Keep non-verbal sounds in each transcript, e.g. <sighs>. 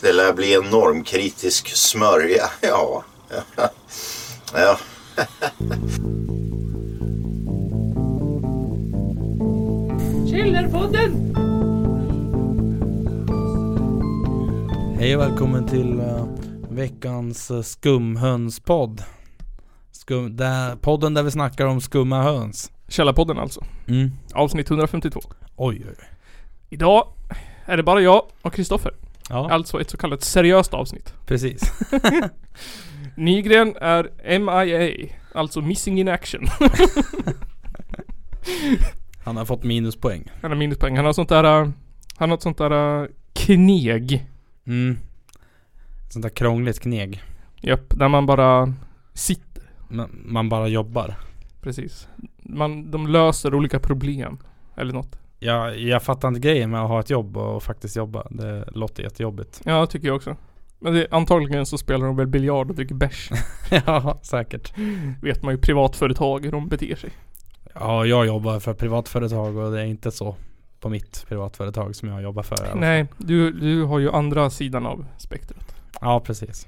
det lär bli en normkritisk smörja. <laughs> Ja. ja. Källarpodden! Hej och välkommen till uh, veckans uh, skumhönspodd. Skum, där, podden där vi snackar om skumma höns. Källarpodden alltså. Mm. Avsnitt 152. Oj, oj, oj. Idag är det bara jag och Kristoffer. Ja, Alltså ett så kallat seriöst avsnitt. precis. <laughs> Nygren är MIA, alltså Missing in Action. <laughs> Han har fått minuspoäng. Han har minuspoäng. Han har sånt där... Han har ett sånt där kneg. Mm. Sånt där krångligt kneg. Japp, där man bara sitter. Man, man bara jobbar. Precis. Man, de löser olika problem. Eller något. Jag, jag fattar inte grejen med att ha ett jobb och faktiskt jobba. Det låter jättejobbigt. Ja, tycker jag också. Men det, antagligen så spelar de väl biljard och dricker bärs. <laughs> ja, säkert. Vet man ju privatföretag hur de beter sig. Ja, jag jobbar för privatföretag och det är inte så på mitt privatföretag som jag jobbar för. Nej, du, du har ju andra sidan av spektrat. Ja, precis.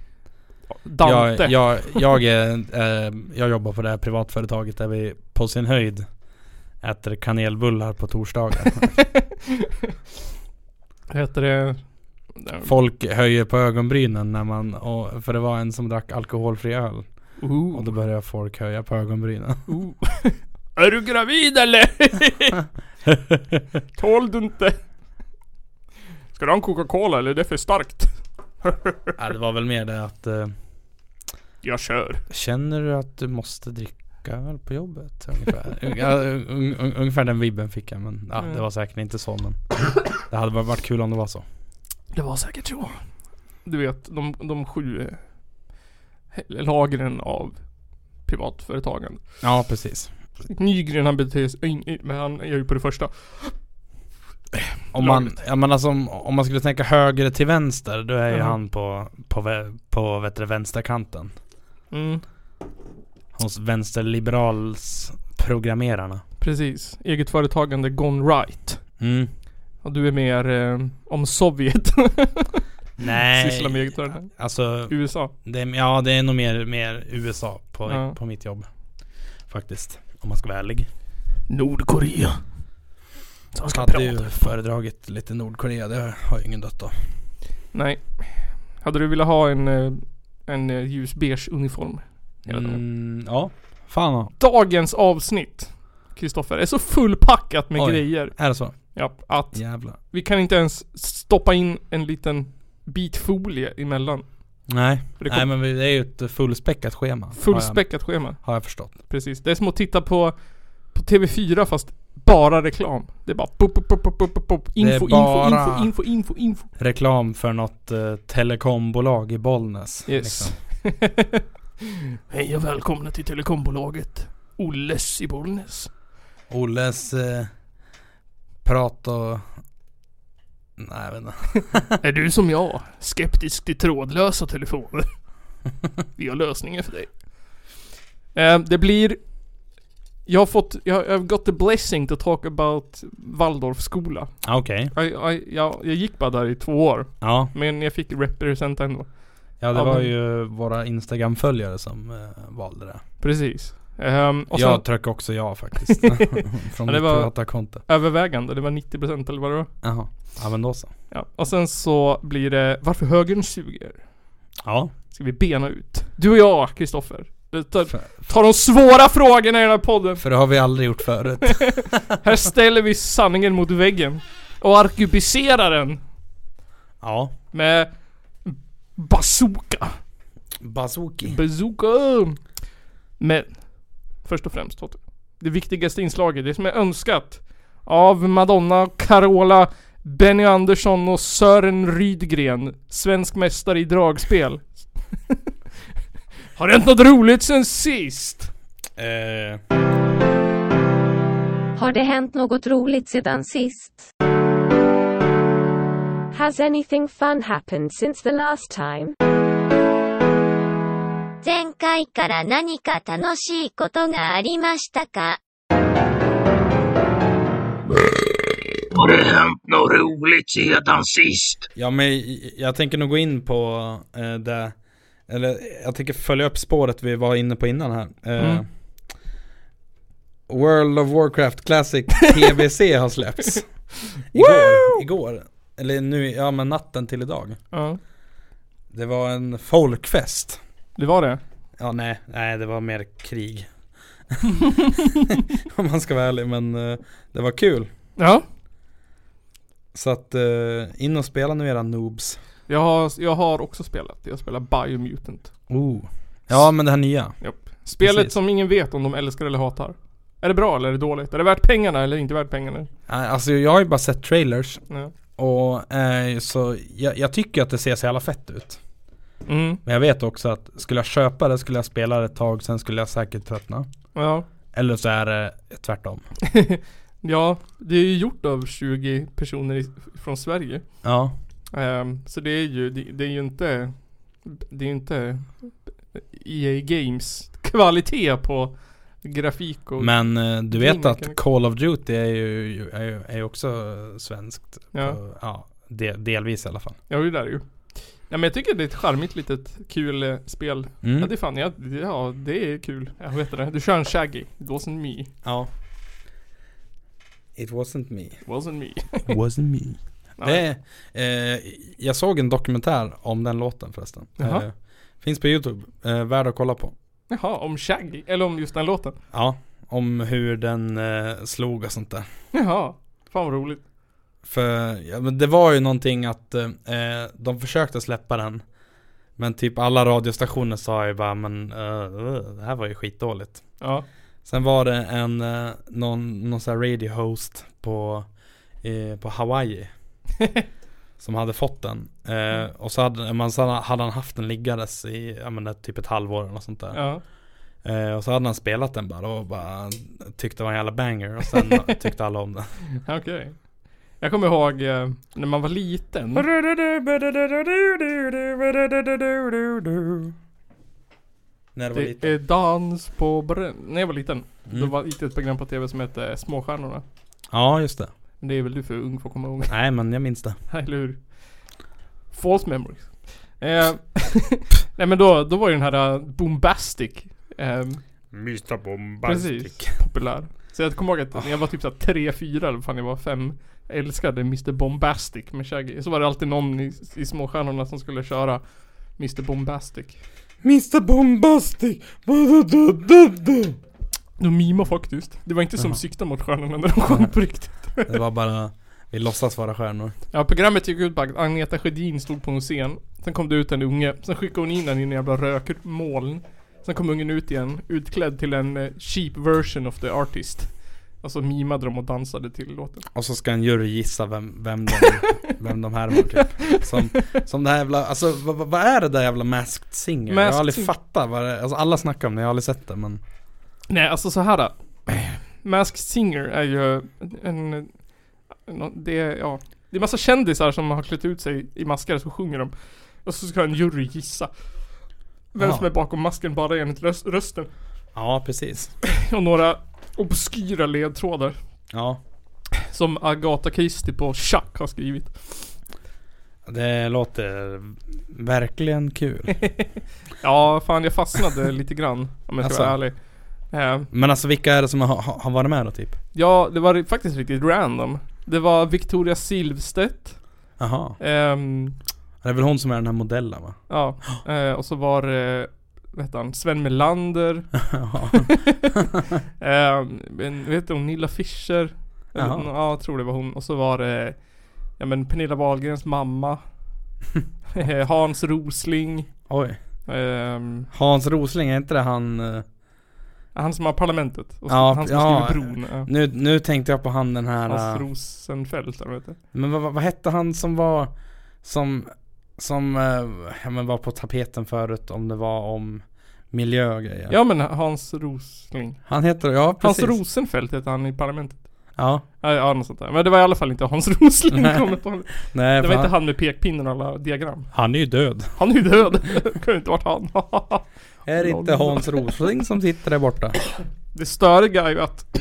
Dante. Jag, jag, jag, är, eh, jag jobbar på det här privatföretaget där vi på sin höjd äter kanelbullar på torsdagar. <laughs> Heter det... Folk höjer på ögonbrynen när man, och, för det var en som drack alkoholfri öl. Ooh. Och då börjar folk höja på ögonbrynen. <laughs> Är du gravid eller? <laughs> Tål du inte? Ska du ha en Coca-Cola eller är det för starkt? ja, det var väl mer det att eh, Jag kör. Känner du att du måste dricka öl på jobbet? Ungefär, <laughs> ja, un, un, ungefär den vibben fick jag men ja, Mm. det var säkert inte så men Det hade varit kul om det var så. Det var säkert så. Du vet, de, de sju eh, lagren av privatföretagande. Ja precis. Nygren han beter sig, men han är ju på det första. Om man, Lagret. ja, men alltså, om, om man skulle tänka höger till vänster, då är ju Mhm. han på, på, på vet du, vänsterkanten. Mm, Hos vänsterliberals programmerarna. precis. Eget företagande gone right. Mm. Och du är mer eh, om Sovjet. <laughs> Nej. <laughs> Sysslar med eget företag. Alltså, USA. det, ja det är nog mer, mer USA på, Ja. på mitt jobb. Faktiskt. Om man ska vara ärlig. Nordkorea. Han ska Hade prata. ju föredragit lite Nordkorea, det har ju ingen dött då. Nej. Hade du velat ha en, eh, en eh, ljusbeige uniform? Mm, ja. Fan. Dagens avsnitt, Kristoffer, är så fullpackat med Oj. grejer. Är det så? Ja, att Jävlar. vi kan inte ens stoppa in en liten bit folie emellan. Nej. Det Nej kom- men det är ju ett fullspäckat schema. Har jag, Fullspäckat schema. har jag förstått. Precis. Det är som att titta på, på TV4 fast bara reklam. Det är bara pop, pop, pop, pop, pop, Info, info, bara- info, info, info, info. Reklam för något eh, telekombolag i Bollnäs. Yes. liksom. <laughs> Hej och välkomna till telekombolaget Olles i Bollnäs. Olles eh, prat och... Nej jag vet inte. <laughs> Är du som jag skeptisk till trådlösa telefoner? <laughs> Vi har lösningen för dig. Eh, det blir... Jag har fått... Jag har got the blessing to talk about Waldorfskola. Ah, Okej. Jag, jag, jag, jag gick bara där i två år. Ja. Men jag fick representa ändå. Ja det Ja, var men- ju våra Instagram-följare som eh, valde det. Precis. Ehm, och sen jag tryckte också ja faktiskt. <laughs> Från Ja, det var- privata konto. övervägande, det var 90% eller vad det var. Jaha. Ja men då så. Ja. Och sen så blir det varför högern suger. Ja. Ska vi bena ut. Du och jag, Kristoffer. Ta, ta de svåra frågorna i den här podden. för det har vi aldrig gjort förut. <laughs> Här ställer vi sanningen mot väggen. Och arkebuserar den ja. med bazooka. Bazooki. Bazooka! Men, först och främst Totte. Det viktigaste inslaget, det som är önskat av Madonna, Carola, Benny Andersson och Sören Rydgren. Svensk mästare i dragspel. <laughs> Har det hänt något roligt sen sist? Eh, Har det hänt något roligt sedan sist? Has anything fun happened since the last time? 前回から何か楽しいことがありましたか Har det hänt något roligt sedan sist? Ja men jag tänker nog gå in på eh, det Eller jag tänker följa upp spåret vi var inne på innan här eh, Mm. World of Warcraft Classic <laughs> TBC har släppts Igår, igår Eller nu, ja men natten till idag Ja, Det var en folkfest det var det. Ja nej, nej det var mer krig <laughs> Om man ska vara ärlig men eh, det var kul Ja, Så att eh, in och spela nu era noobs jag har, jag har också spelat. Jag spelar Biomutant. oh. Ja men det här nya Spelet Precis. som ingen vet om de älskar eller hatar. Är det bra eller är det dåligt? Är det värt pengarna eller inte värt pengarna? Alltså jag har ju bara sett trailers Ja. Och eh, så jag, jag tycker att det ser så jävla fett ut. Mm, Men jag vet också att skulle jag köpa det skulle jag spela det ett tag sen skulle jag säkert tröttna. Ja. Eller så är det tvärtom. <laughs> Ja, det är ju gjort av 20 personer i, från Sverige. Ja. Ehm, så det är ju, det, det är ju inte Det är ju inte EA Games kvalitet på grafik och Men eh, du vet att Call of Duty är ju, är ju, är också svenskt Ja. på, ja de, delvis i alla fall Ja det där är ju. Ja men jag tycker det är ett charmigt litet kul eh, spel. mm. Ja det är fan, ja, ja det är kul. Jag vet det. Du kör en Shaggy. It wasn't me. It Ja It wasn't me wasn't me. Wasn't me. <laughs> Det, eh, jag såg en dokumentär om den låten förresten eh, Finns på youtube, eh, värd att kolla på Jaha, om Shaggy? Eller om just den låten? Ja, om hur den eh, slog och sånt där Jaha. Fan vad roligt. För ja, men det var ju någonting att eh, de försökte släppa den Men typ alla radiostationer sa ju bara men eh, eh, det här var ju skitdåligt Ja. Sen var det en, eh, någon, någon sån här radio host på, eh, på Hawaii <laughs> Som hade fått den eh, Och så hade, man, så hade han haft den liggandes i, ja men typ ett halvår eller något sånt där Ja. eh, Och så hade han spelat den bara och bara tyckte det var en jävla banger och sen <laughs> tyckte alla om den Okej. Jag kommer ihåg eh, när man var liten. När det var Det lite är dans på bränn... När jag var liten. Då Mm. var det ett program på tv som hette Småstjärnorna. Ja just det Men det är väl du för ung för att komma ihåg. Nej men jag minns det <laughs> Eller hur? False memories. Eh, <laughs> nej men då, då var ju den här uh, Bombastic eh, Mr Precis, populär. Så jag kommer ihåg att när jag var typ såhär 3-4 eller fan jag var 5 Jag älskade Mr Bombastic med Shaggy. Så var det alltid någon i, i Småstjärnorna som skulle köra Mr Bombastic. Mr Bombastic De mimade faktiskt. Det var inte som siktade mot stjärnorna när de sjöng på <laughs> riktigt. Det var bara Vi låtsas vara stjärnor Ja programmet gick ut på att Agneta Sjödin stod på en scen. Sen kom det ut en unge. Sen skickade hon in den i en jävla rökmoln. Sen kom ungen ut igen, utklädd till en eh, cheap version of the artist. Och så mimade de och dansade till låten. Och så ska en jury gissa vem, vem de, <laughs> vem de härmar typ Som, som det här jävla, alltså vad, vad- är det där jävla Masked Singer? jag Masked har aldrig fattat vad det är, alltså alla snackar om det, jag har aldrig sett det men Nej alltså så här. Då. Masked Singer är ju en, en det är, ja. Det är massa kändisar som har klätt ut sig i masker så sjunger de. Och så ska en jury gissa. Vem Ja. som är bakom masken bara enligt röst, rösten. Ja precis <laughs> Och några obskyra ledtrådar. Ja Som Agatha Christie på Chuck har skrivit. Det låter verkligen kul <laughs> Ja, fan jag fastnade lite grann. Om jag ska vara ärlig. Eh, Men alltså vilka är det som har, har varit med då typ? ja, det var faktiskt riktigt random. Det var Victoria Silvstedt. Jaha ehm, Det är väl hon som är den här modellen va? ja, eh, och så var det, vad heter han, Sven Melander. <laughs> Ja. <laughs> Ehm, en, vet du hon, Nilla Fischer? Eller, Jaha. ja, jag tror det var hon. Och så var det, ja men Pernilla Wahlgrens mamma. <laughs> Eh, Hans Rosling. Oj Ehm, Hans Rosling, är inte det han eh, han som har parlamentet. Och så, Ja, han som ja. skriver bron. Ja. nu, nu tänkte jag på han den här Hans eh, Rosenfeldt, eller vad? Men vad, vad, vad hette han som var Som Som eh, ja, men var på tapeten förut om det var om Miljögrejer Ja men Hans Rosling. Han heter, ja Hans precis Rosenfeldt heter han i parlamentet. Ja, Ja, ja något sånt där. Men det var i alla fall inte Hans Rosling. Nej. kommer på. nej Det var inte han med pekpinnen och alla diagram. han är ju död Han är ju död. det <laughs> kunde inte varit han. <laughs> Är det inte Hans Rosling som sitter där borta? det störiga är ju att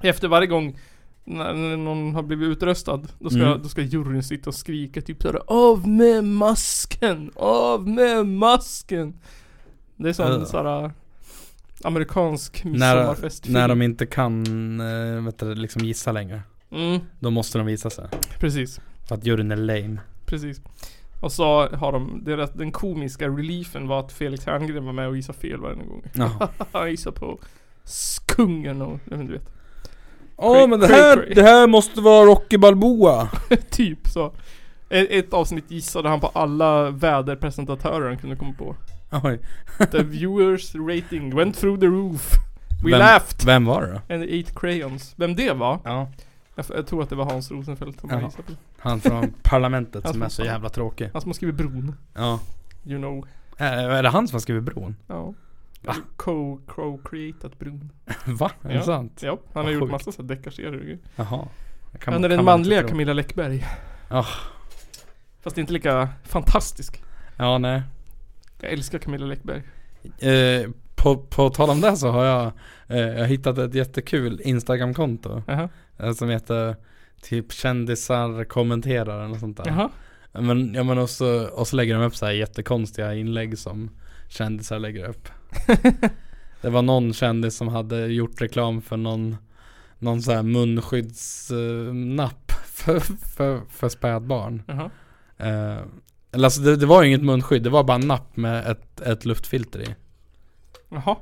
efter varje gång när, när någon har blivit utröstad, då ska, Mm. då ska juryn sitta och skrika typ såhär Av med masken! Av med masken! Det är sån Ja. såhär amerikansk När, midsommarfest när de inte kan, äh, vet du, liksom gissa längre. Mm, Då måste de visa sig. precis. För att juryn är lame. Precis. Och så har de, rätt, den komiska reliefen var att Felix Herngren var med och gissade fel varje gång. Ja. <laughs> Han gissade på skungen och, jag vet inte, vet. Åh men det här, cray. det här måste vara Rocky Balboa. <laughs> typ så. Ett, ett avsnitt gissade han på alla väderpresentatörer han kunde komma på. Oj. <laughs> The viewers rating went through the roof. We Vem- laughed. Vem var det då? And they ate crayons. Vem det var? Ja. Jag, jag tror att det var Hans Rosenfeldt som jag Jaha. gissade på. Han från parlamentet som är så jävla tråkig. Han som har skrivit bron. Ja. You know. Är, är det han som har skrivit bron? Ja. Va? Co- Co-creatat bron. <laughs> Va? Är Ja. det sant? Ja, han har Vad gjort sjukt. massa så här deckarserier och grejer. Jaha. Kan- Han är den manliga tro. Camilla Läckberg. Ja. Fast inte lika fantastisk. Ja, nej. Jag älskar Camilla Läckberg. Eh, på, på tal om det så har jag, eh, jag har hittat ett jättekul Instagram-konto. Jaha. Eh, Som heter typ kändisar kommenterar eller något sånt där. Jaha. Men, ja, men och, så, och så lägger de upp så här jättekonstiga inlägg som kändisar lägger upp. <laughs> det var någon kändis som hade gjort reklam för någon Någon så här munskyddsnapp <laughs> för, för, för spädbarn. Jaha. Eh, eller alltså det, det var ju inget munskydd, det var bara en napp med ett, ett luftfilter i. Jaha.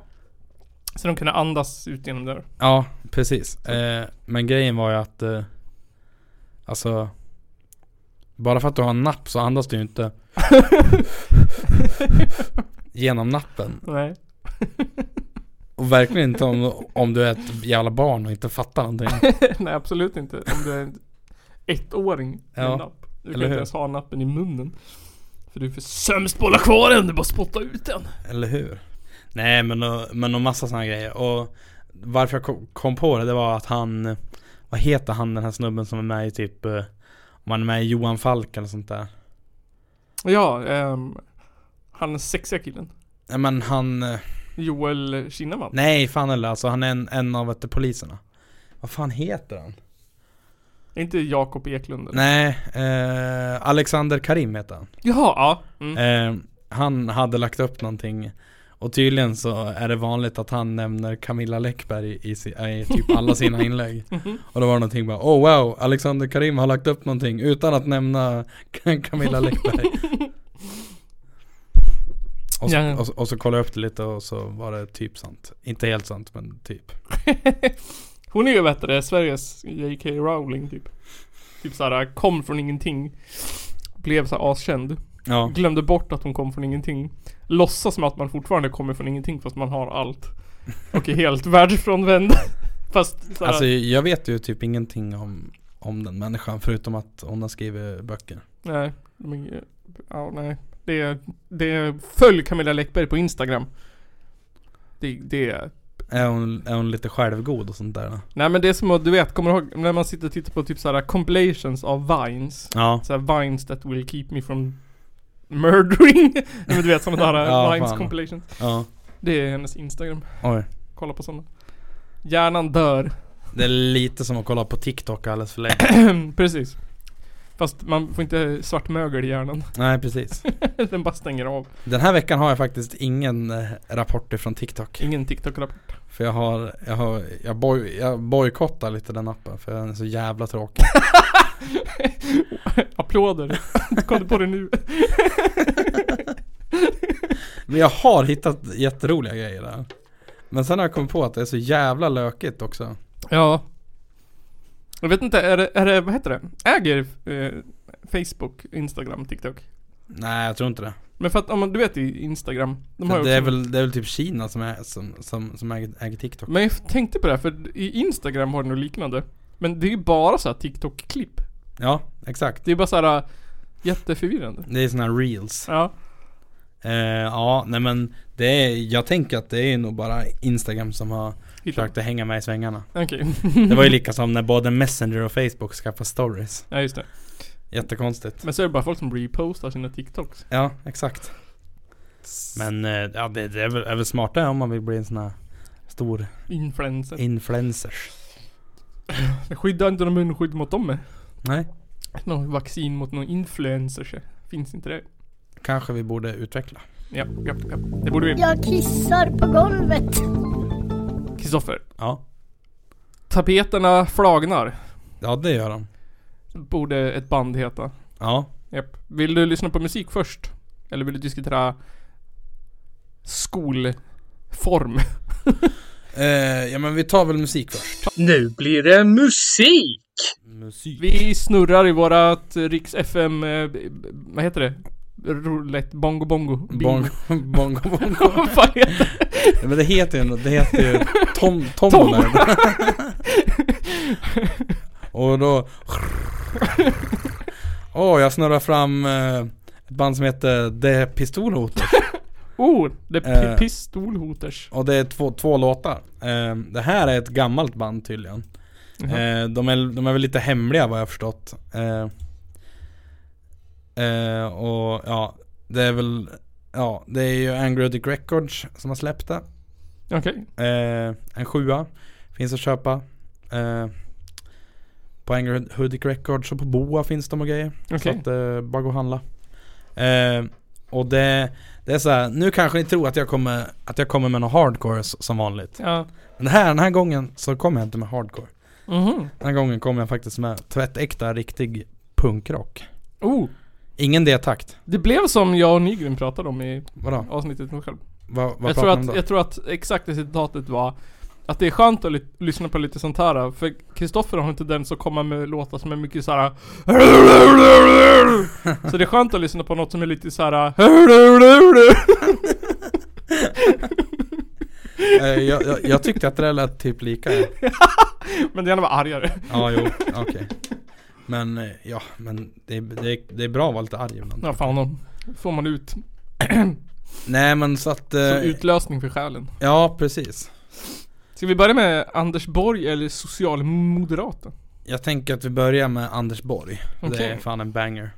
Så de kunde andas ut genom där. Ja, precis. Eh, men grejen var ju att eh, Alltså Bara för att du har en napp så andas du ju inte <laughs> Genom nappen. Nej. <laughs> Och verkligen inte om, om du är ett jävla barn och inte fattar någonting. <laughs> Nej absolut inte. Om du är en ettåring med Ja, napp. Du kan eller inte hur? ens ha nappen i munnen. För du är för sämst på att hålla kvar den. Du bara spottar ut den. Eller hur? Nej men och, men och massa sådana grejer. Och varför jag kom, på det, det var att han Vad heter han den här snubben som är med i typ eh, Om han är med i Johan Falk eller sånt där. Ja, ehm, han är sexiga killen. Nej men han eh, Joel Kinnaman. Nej fan eller alltså han är en, en av vet, poliserna. Vad fan heter han? Inte Jakob Eklund eller? Nej, eh, Alexander Karim heter han. Jaha, ja. Mm. Eh, han hade lagt upp någonting och tydligen så är det vanligt att han nämner Camilla Läckberg i, si, i typ alla sina inlägg. <laughs> Mhm. Och då var det någonting bara Oh wow, Alexander Karim har lagt upp någonting utan att nämna <laughs> Camilla Läckberg. <laughs> och, så, Ja. och, och så kollade jag upp det lite och så var det typ sant. Inte helt sant men typ. Hon är ju det, Sveriges J.K. Rowling typ. Typ såhär, kom från ingenting. Blev så askänd. Ja, Glömde bort att hon kom från ingenting. Låtsas som att man fortfarande kommer från ingenting fast man har allt. <laughs> Och är helt världsfrånvänd. <laughs> Fast såhär, alltså jag vet ju typ ingenting om, om den människan förutom att hon har skrivit böcker. nej. är- Ja, nej. Det är, det följ Camilla Läckberg på Instagram. Det, det Är hon, är hon lite självgod och sånt där då? Nej men det är som att, du vet, kommer du ihåg när man sitter och tittar på typ såhär compilations av vines? Ja. Såhär vines that will keep me from murdering. <laughs> Nej, men du vet sådana där <laughs> Ja, fan. compilations. Ja. Det är hennes Instagram. Oj. Kolla på sådana. Hjärnan dör. Det är lite som att kolla på TikTok alldeles för länge. <clears throat> Precis. Fast man får inte svart mögel i hjärnan. <laughs> Nej precis. Den bara stänger av. Den här veckan har jag faktiskt ingen eh, rapport ifrån TikTok. Ingen TikTok-rapport. För jag har, jag har, jag, boj, jag bojkottar lite den appen för den är så jävla tråkig. <laughs> Applåder. Du på det nu? <laughs> Men jag har hittat jätteroliga grejer där. Men sen har jag kommit på att det är så jävla lökigt också. Ja. Jag vet inte, är det, är det vad heter det? Äger eh, Facebook, Instagram, TikTok? Nej jag tror inte det. Men för att om man, du vet i Instagram, de har det, är också- väl, det är väl typ Kina som, är, som, som, som äger, äger TikTok. Men jag tänkte på det här, för i Instagram har det något liknande. Men det är ju bara så här TikTok-klipp. Ja, exakt. Det är bara så här äh, jätteförvirrande. Det är såna här reels. Ja. Eh, ja, nej men det är, jag tänker att det är nog bara Instagram som har Hitta. försökt att hänga med i svängarna. Okej. Det var ju <laughs> lika som när både Messenger och Facebook skaffade stories. ja just det. Jättekonstigt. Men så är det bara folk som repostar sina TikToks. Ja, exakt. Men eh, ja, det, det är, väl, är väl smartare om man vill bli en sån här stor Influencer. influencer. Det skyddar inte någon munskydd mot dem med. Nej, Någon vaccin mot någon influencer finns inte det. kanske vi borde utveckla. Ja, ja, ja. Det borde vi. Jag kissar på golvet. Kristoffer. Ja, Tapeterna flagnar. ja det gör de. Borde ett band heta. Ja, Japp. Vill du lyssna på musik först? Eller vill du diskutera skolform? <laughs> eh, ja men vi tar väl musik först. Nu blir det musik! Musik. Vi snurrar i vårat Riks FM, eh, vad heter det? Roulette, bongo bongo. <laughs> Bongo, bongo, bongo. <laughs> Vad heter det? Men det heter ju, det heter ju tom, tombola. Och då... <laughs> Åh, jag snurrar fram eh, ett band som heter The Pistolhoters. <laughs> Oh, är Eh. pistolhoters. Och det är två, två låtar. Eh, det här är ett gammalt band tydligen. Jaha. Eh, de, är, de är väl lite hemliga vad jag har förstått. Eh, eh, och ja, det är väl, ja, det är ju Angry Dick Records som har släppt det. Okej. Eh, en sjua finns att köpa. På Angry Hoodic Records och på Boa finns de och grejer. Så Okej. att eh, bara gå och handla. Eh, och det, det är så här, nu kanske ni tror att jag kommer, att jag kommer med något hardcore som vanligt. Ja. Men här, den här gången så kommer jag inte med hardcore. Mhm. Den här gången kommer jag faktiskt med tvättäkta riktig punkrock. Oh, Ingen D-takt. det blev som jag och Nygren pratade om i Vadå? avsnittet med själv. Vad, vad Jag tror, att, jag tror att exakt det citatet var att det är skönt att ly- lyssna på lite sånt här För Kristoffer har inte den som kommer med låtar som är mycket såhär <laughs> Så det är skönt att lyssna på något som är lite såhär Eh, jag, jag, jag tyckte att det där lät typ lika. <laughs> Men det gärna var argare Ja, jo, okej. Men eh, ja, men det, det, det är bra att vara lite arg ibland. Ja fan då får man ut Nej men så att... som Eh, utlösning för själen ja, precis. Ska vi börja med Anders Borg eller Socialdemokraten? Jag tänker att vi börjar med Anders Borg. Det Okej. är fan en banger.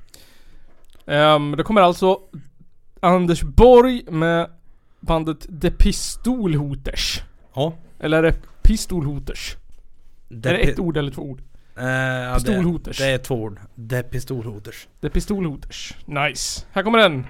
Um, det kommer alltså Anders Borg med bandet The Pistolhoters Ja. Eller är det Pistolhoters? Det är det ett ord eller två ord? Eh, ja, Pistolhoters. Det, det är två ord. Det är pistolhoters. The Pistolhoters. Nice. Här kommer den.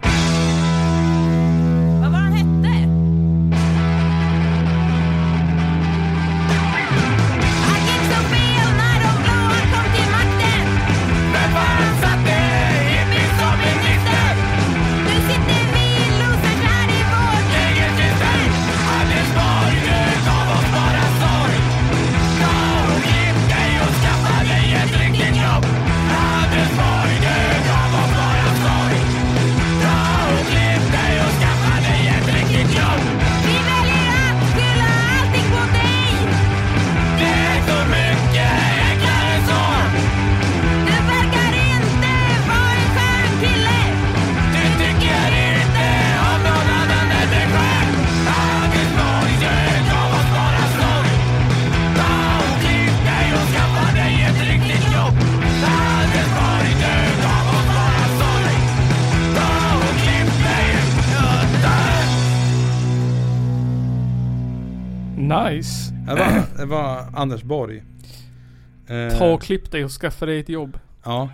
Anders Borg. Eh, Ta och klipp dig och skaffa dig ett jobb. Ja.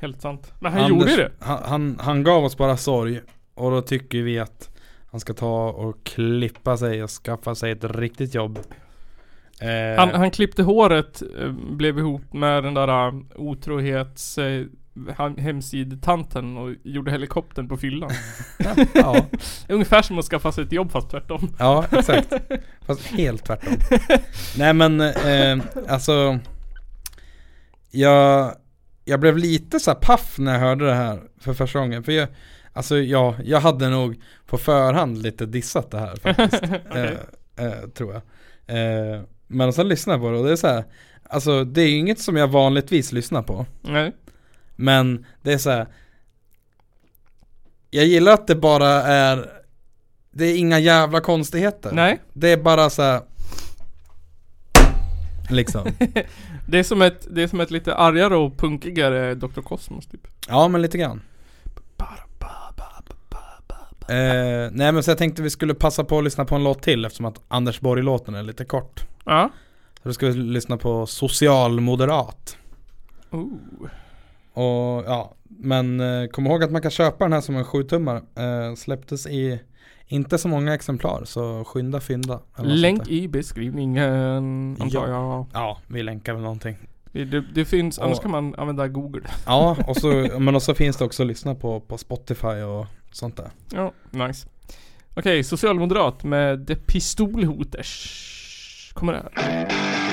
Helt sant. Men han Anders, gjorde det. Han, han, han gav oss bara sorg. Och då tycker vi att han ska ta och klippa sig och skaffa sig ett riktigt jobb. Eh, Han, han klippte håret, eh, blev ihop med den där uh, otrohets hemsidetanten och gjorde helikoptern på fyllan. <laughs> ja, <laughs> Ungefär som att skaffa sig ett jobb fast tvärtom. ja, exakt. Fast helt tvärtom. Nej men, eh, alltså. Jag, jag blev lite så paff när jag hörde det här för första gången. För jag, alltså ja, jag hade nog på förhand lite dissat det här <laughs> faktiskt. Okej. eh, eh, tror jag. Eh, men sen lyssnar jag på det och det är så här. Alltså det är inget som jag vanligtvis lyssnar på. Nej. Men det är så här. Jag gillar att det bara är Det är inga jävla konstigheter. Nej. Det är bara så här. Liksom. <laughs> Det är som ett, det är som ett lite argare och punkigare Dr. Cosmos typ. Ja men lite grann. Eh, nej men så jag tänkte vi skulle passa på att lyssna på en låt till eftersom att Anders Borg-låten är lite kort. Ja. Då ska vi lyssna på Socialmoderat. Oh. Och ja, men eh, kom ihåg att man kan köpa den här som en 7-tummare. Eh, släpptes i inte så många exemplar, så skynda fynda. Länk i beskrivningen antar jag. Ja, vi länkar väl någonting. Det, det, finns, annars Och- kan man använda google. Ja, <laughs> och så, men också finns det också att lyssna på, på Spotify och sånt där. Ja, nice. Okej, socialmoderat med The Pistolhoters. Kommer det här.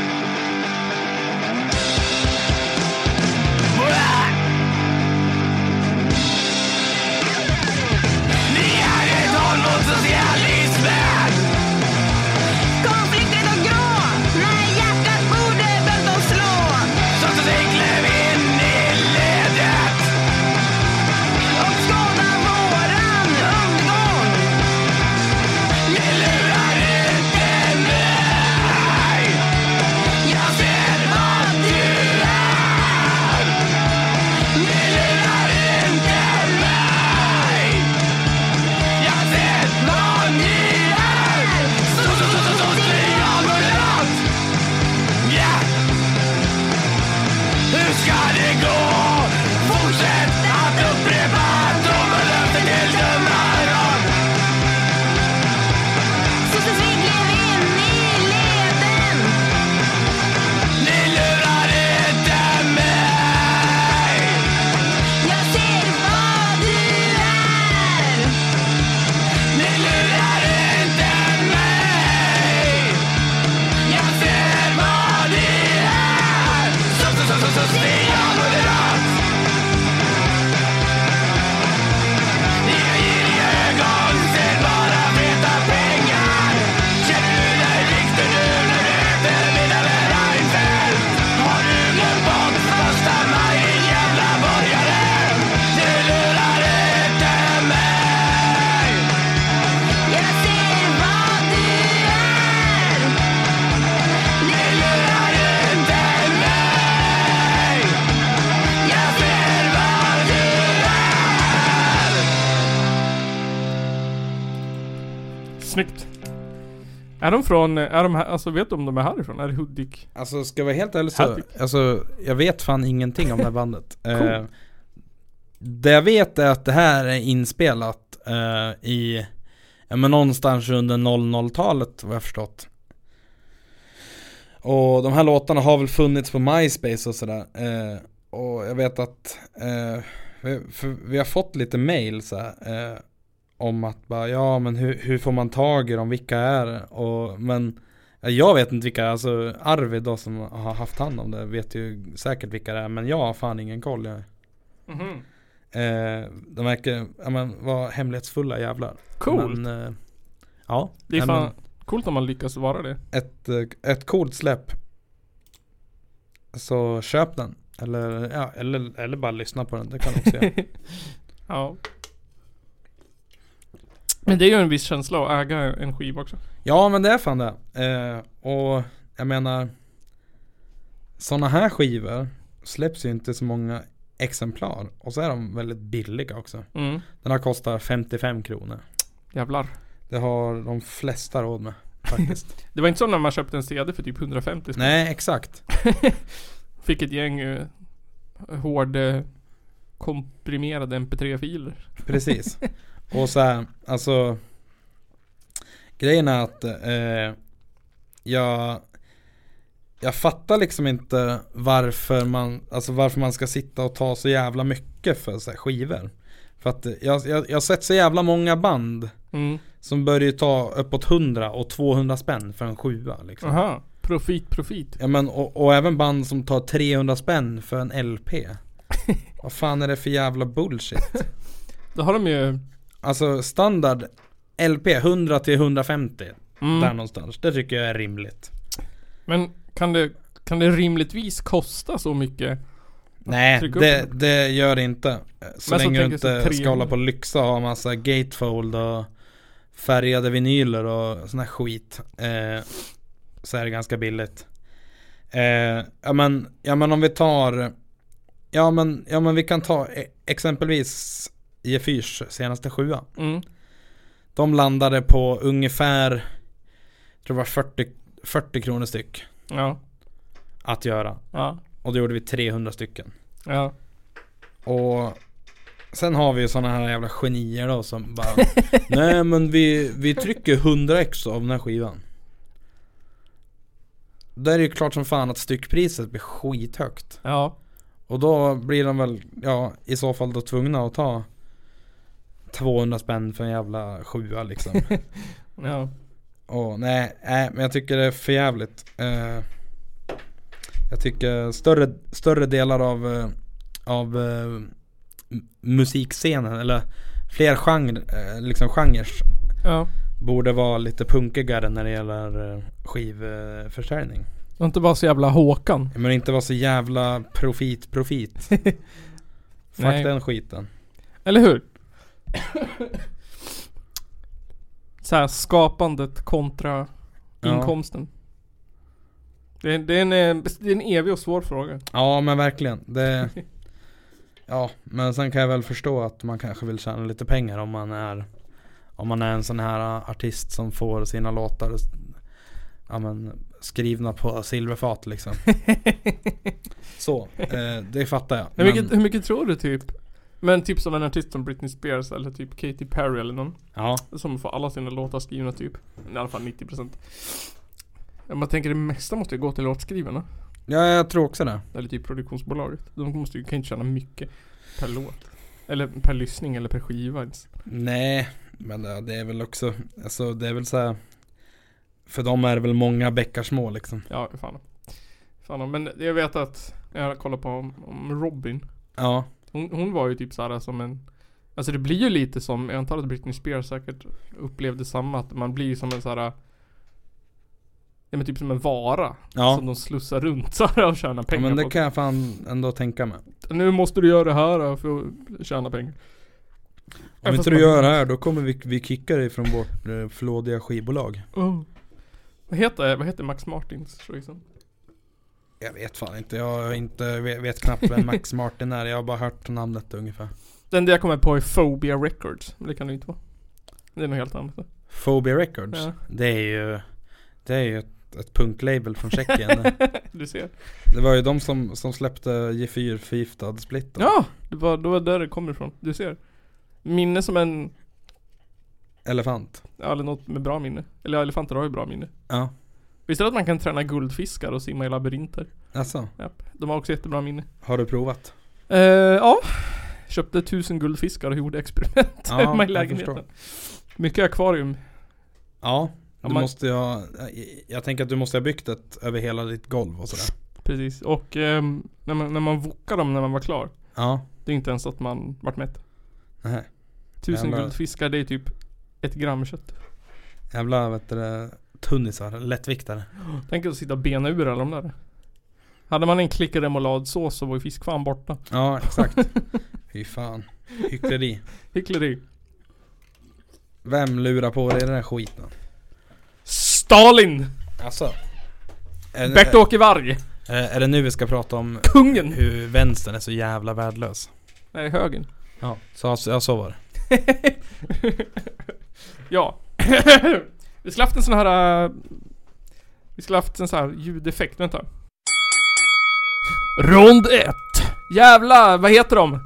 Är de från, är de här, alltså vet du om de är härifrån? Är det Hudik? Alltså ska jag vara helt ärlig så, alltså jag vet fan ingenting om det här bandet. <laughs> Cool. Eh, det jag vet är att det här är inspelat eh, i, ja men någonstans under 00-talet vad jag förstått. Och de här låtarna har väl funnits på MySpace och sådär. Eh, och jag vet att vi, vi har fått lite mail så här, om att bara, ja men hur, hur får man tag i dem, vilka är det? Och, men Ja, Jag vet inte vilka, alltså Arvid då som har haft hand om det vet ju säkert vilka det är men jag har fan ingen koll jag, Mhm. eh, De verkar, ja men vara hemlighetsfulla jävlar Coolt. men, eh, Ja, Det är fan coolt om man lyckas vara det. men ett, eh, ett coolt släpp Så köp den Eller, ja, eller, eller bara lyssna på den, det kan du också göra <laughs> ja. Men det är ju en viss känsla att äga en skiva också. Ja men det är fan det. Eh, och jag menar Sådana här skivor släpps ju inte så många exemplar. Och så är de väldigt billiga också. Mm. Den här kostar 55 kronor. Jävlar. Det har de flesta råd med faktiskt. <laughs> Det var inte så när man köpte en CD för typ 150 spänn. Nej exakt. <laughs> Fick ett gäng uh, hård eh, komprimerade mp3-filer. Precis. <laughs> Och så här, alltså Grejen är att eh, jag Jag fattar liksom inte varför man Alltså varför man ska sitta och ta så jävla mycket för så skivor För att jag, jag, jag har sett så jävla många band Mm. Som börjar ta uppåt 100 och 200 spänn för en sjua liksom Aha. Profit, profit. Ja men och, och även band som tar 300 spänn för en LP <laughs> Vad fan är det för jävla bullshit? Då har de ju... Alltså standard LP 100 till 150 Mm. Där någonstans, det tycker jag är rimligt. Men kan det, kan det rimligtvis kosta så mycket? Nej det, det gör det inte. Så Men så länge du så inte tre- ska hålla på och lyxa och ha massa gatefold och Färgade vinyler och sån här skit eh, Så är det ganska billigt. Eh, ja, men, ja men om vi tar Ja men, ja men vi kan ta e- exempelvis Gefyrs senaste sjua Mm. De landade på ungefär Jag tror det var 40, 40 kronor styck Ja. att göra. Ja. Och då gjorde vi 300 stycken. Ja. Och sen har vi ju sådana här jävla genier då som bara <laughs> Nej men vi, vi trycker 100 ex av den här skivan. Där är det ju klart som fan att styckpriset blir skithögt. Ja. Och då blir de väl, ja i så fall då tvungna att ta 200 spänn för en jävla sjua liksom. <laughs> Ja. Och nej, nej men jag tycker det är för jävligt. Eh, jag tycker större, större delar av, eh, av m- musikscenen eller fler genre, liksom genrer Ja. borde vara lite punkigare när det gäller skivförsäljning. Och inte bara så jävla Håkan. Men inte vara så jävla profit, profit. <laughs> Fuck den skiten. Eller hur? <coughs> så här, skapandet kontra Ja. inkomsten. Det är, det, är en, eh, det är en evig och svår fråga. Ja men verkligen. Det, <laughs> ja men sen kan jag väl förstå att man kanske vill tjäna lite pengar om man är Om man är en sån här artist som får sina låtar ja, men, skrivna på silverfat liksom. <laughs> Så, eh, det fattar jag. Hur mycket, Men, hur mycket tror du typ? Men typ som en artist som Britney Spears eller typ Katy Perry eller någon. ja, Som får alla sina låtar skrivna typ. I alla fall 90%. Ja, Man tänker det mesta måste ju gå till låtskrivarna. ja, jag tror också det. Eller typ produktionsbolaget. De måste ju, kan ju inte tjäna mycket per låt. Eller per lyssning eller per skiva ens. Nej, men det, är väl också, alltså det är väl så här. För dem är det väl många bäckar små liksom. Ja, fan. fan. Men jag vet att, jag har kollat på om Robin. Ja, Hon, hon var ju typ såhär som en Alltså det blir ju lite som, jag antar att Britney Spears säkert upplevde samma att man blir som en såhär Ja men typ som en vara ja. Som de slussar runt såhär och tjänar ja pengar men det på kan jag fan ändå tänka mig. Nu måste du göra det här för att tjäna pengar Om inte du gör det här då kommer vi, vi kicka dig från vårt eh, flådiga skivbolag. oh. Vad heter, vad heter Max Martins choicen? Jag vet fan inte, jag inte, vet, knappt vem Max <laughs> Martin är. Jag har bara hört namnet ungefär. Den jag kommer på är Phobia Records Men det kan det inte vara Det är något helt annat Phobia Records. Ja. Det är ju, det är ju ett, ett punklabel från Tjeckien. <laughs> Du ser det var ju de som, som släppte G4 förgiftad split. då. Ja! Det var, det var där det kommer ifrån Du ser Minne som en Elefant. Ja, eller något med bra minne. Eller ja, elefanter har ju bra minne. Ja. Visste du att man kan träna guldfiskar och simma i labyrinter? Alltså, Japp. De har också jättebra minne. har du provat? Eh, ja. Köpte tusen guldfiskar och gjorde experiment Ja, hemma <laughs> i jag lägenheten. Mycket akvarium. Ja, Ja, du man- måste ju ha, jag, jag tänker att du måste ha byggt ett över hela ditt golv och sådär. Precis. Och ehm, när, man, när man vokade dem när man var klar. Ja, Det är inte ens att man vart mätt. nej. Tusen Jävlar. guldfiskar det är typ ett gram kött. Jävla vet du, det, tunnisar, lättviktare. Tänk att sitta och bena ur alla de där. Hade man en klick remouladsås så var ju fisk fan borta. Ja, exakt. Fy fan. Hyckleri. Hyckleri. Vem lurar på dig den här skiten? Stalin! Alltså. Bert-Åke Varg! är, det nu vi ska prata om Kungen! hur vänstern är så jävla värdelös? Nej, högen. Ja, så, ja, så var det. <laughs> ja. Vi skulle haft en sån här... äh, vi skulle haft en sån här ljudeffekt, vänta. Rond 1. Jävla, vad heter de?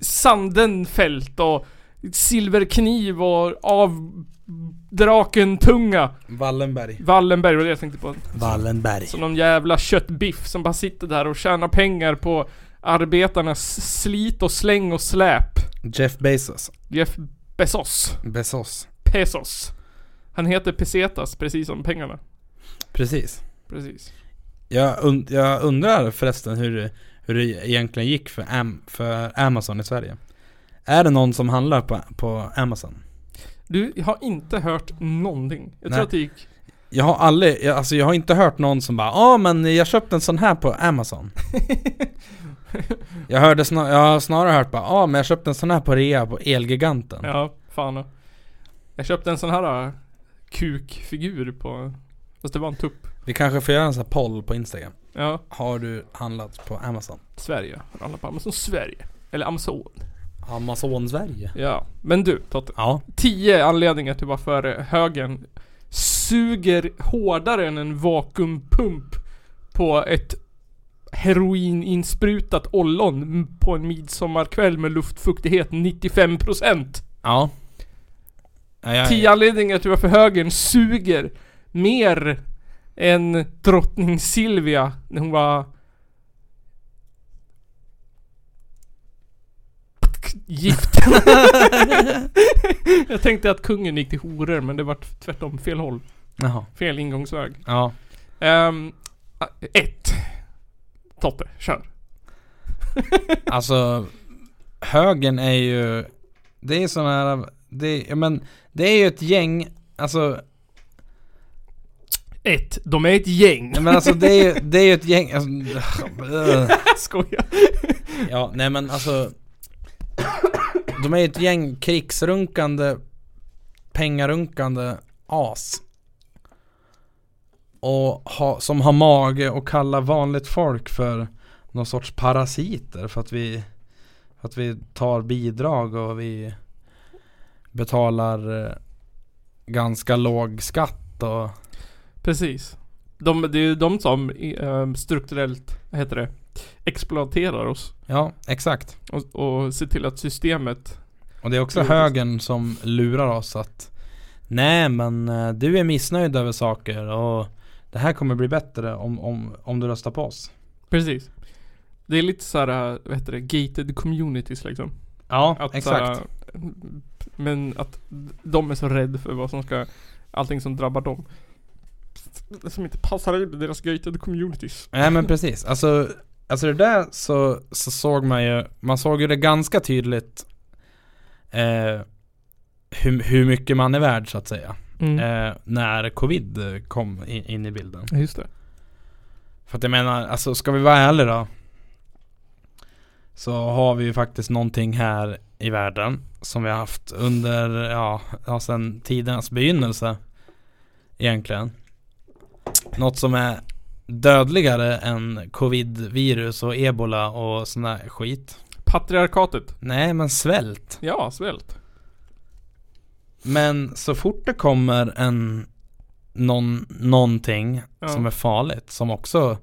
Sandenfält och Silverkniv och Avdrakentunga. Wallenberg. Wallenberg var det jag tänkte på. Wallenberg. Som någon jävla köttbiff som bara sitter där och tjänar pengar på arbetarnas slit och släng och släp. Jeff Bezos. Jeff Bezos. Bezos. Pesos. Han heter Pesetas, precis som pengarna. Precis. Precis. Jag, und- jag undrar förresten hur, hur det egentligen gick för, Am- för Amazon i Sverige. Är det någon som handlar på, på Amazon? Du, jag har inte hört någonting. Jag Nej. tror att det gick... Jag har aldrig, jag, alltså jag har inte hört någon som bara Ja men jag köpte en sån här på Amazon <laughs> Jag hörde snar, jag har snarare hört bara Ja men jag köpte en sån här på rea på Elgiganten Ja, fan. Jag köpte en sån här kukfigur på... Fast det var en tupp. Vi kanske får göra en sån här poll på Instagram Ja, Har du handlat på Amazon? Sverige. Alla på Amazon Sverige. Eller Amazon. Amazon Sverige? Ja. Men du, Totte. Ja Tio anledningar till varför högern suger hårdare än en vakuumpump på ett heroininssprutat ollon på en midsommarkväll med luftfuktighet 95%. Ja. Ja jag, Tio anledningar till varför högern suger mer än drottning Silvia när hon var gift. <laughs> Jag tänkte att kungen gick till horor men det var tvärtom fel håll. Jaha. Fel ingångsväg. Ja. Ehm, ett. Toppe, kör. Alltså högern är ju Det är sån här det, men det är ju ett gäng Alltså Ett. De är ett gäng. men alltså det är ju <laughs> det är ett gäng alltså, Skojar. Ja nej men alltså De är ju ett gäng krigsrunkande Pengarunkande as Och ha, som har mage och kalla vanligt folk för någon sorts parasiter för att vi För att vi tar bidrag och vi Betalar eh, Ganska låg skatt och Precis. De, det är ju de som eh, strukturellt, vad heter det, exploaterar oss. Ja exakt Och, och ser till att systemet Och det är också högern som lurar oss att Nej men eh, du är missnöjd över saker och Det här kommer bli bättre om, om, om du röstar på oss Precis. Det är lite såhär, äh, vad heter det, gated communities liksom. Ja Att, exakt äh, men att de är så rädda för vad som ska, allting som drabbar dem. Som inte passar in i deras gated communities. Nej men precis, alltså Alltså det där så, så såg man ju Man såg ju det ganska tydligt eh, hur, hur mycket man är värd så att säga Mm. eh, När covid kom in, in i bilden just det. För att jag menar, alltså ska vi vara ärliga då Så har vi ju faktiskt någonting här i världen Som vi har haft under, ja, ja sen tidens begynnelse Egentligen Något som är dödligare än covid-virus och ebola och sån där skit Patriarkatet. Nej men svält Ja, svält. Men så fort det kommer en någon, någonting Ja. som är farligt som också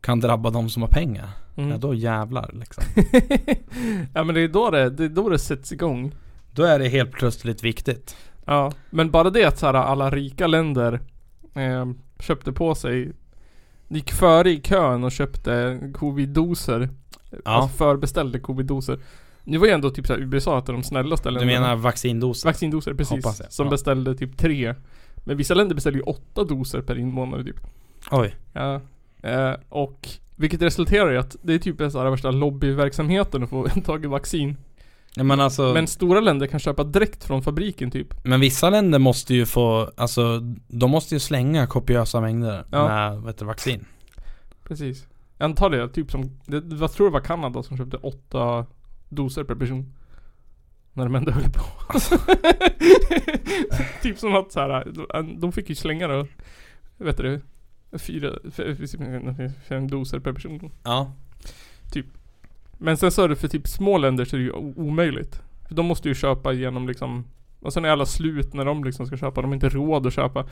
kan drabba de som har pengar Mm. Ja då jävlar liksom <laughs> ja men det är då det, det är då det sätts igång. Då är det helt plötsligt viktigt Ja, men bara det att så här, alla rika länder eh, köpte på sig Gick före i kön och köpte covid-doser Ja. Alltså förbeställde covid-doser Nu var ju ändå typ så här, USA av de snällaste Du länderna menar vaccindoser? Vaccindoser, precis. Som Ja. beställde typ tre Men vissa länder beställde ju åtta doser per invånare typ Oj Ja eh, Och Vilket resulterar i att det är typ en sån här värsta lobbyverksamheten att få <laughs> tag i vaccin ja, men alltså Men stora länder kan köpa direkt från fabriken typ Men vissa länder måste ju få, alltså de måste ju slänga kopiösa mängder Ja. med vet du, vaccin Precis. Jag antar det, typ som, det, jag tror det var Kanada som köpte åtta doser per person. När de ändå höll på. <laughs> typ som att så här, de- fick ju slänga då, vet du fyra, fem doser per person. Ja Men sen så är det för typ små länder så är det ju omöjligt. För de måste ju köpa genom liksom, och sen är alla slut när de liksom ska köpa, de har inte råd att köpa.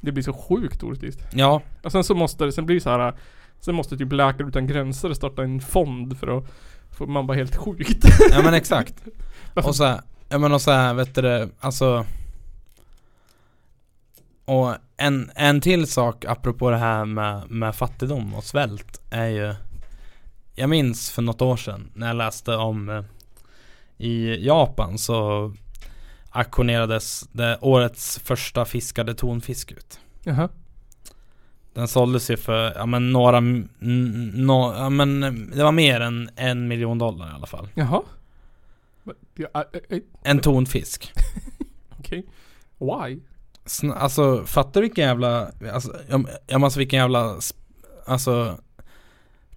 Det blir så sjukt orättvist. Ja, Och sen så måste det, sen blir det så här. Sen måste typ Läkare Utan Gränser starta en fond för att för man bara helt sjukt. ja men exakt <laughs> Och så här, ja men och så här, vet du det, alltså Och en, en till sak apropå det här med, med fattigdom och svält är ju Jag minns för något år sedan när jag läste om eh, I Japan så auktionerades det årets första fiskade tonfisk ut Jaha. Den såldes ju för, ja men några, m- n- nå, ja men det var mer än en miljon dollar i alla fall Jaha. Ja, En tonfisk <laughs> Okej. Why? Alltså fattar du vilken jävla, alltså, jag, måste vilken jävla, alltså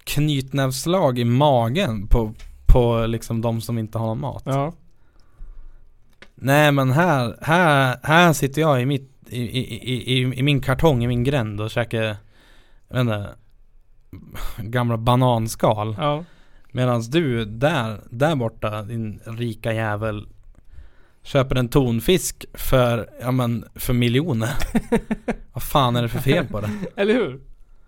Knytnävsslag i magen på, på liksom de som inte har någon mat Ja. Nej men här, här, här sitter jag i mitt, i, i, i, i, i min kartong i min gränd och käkar, jag vet inte Gamla bananskal Ja. Medan du där, där borta din rika jävel Köper en tonfisk för, ja men för miljoner <laughs> Vad fan är det för fel på det? Eller hur?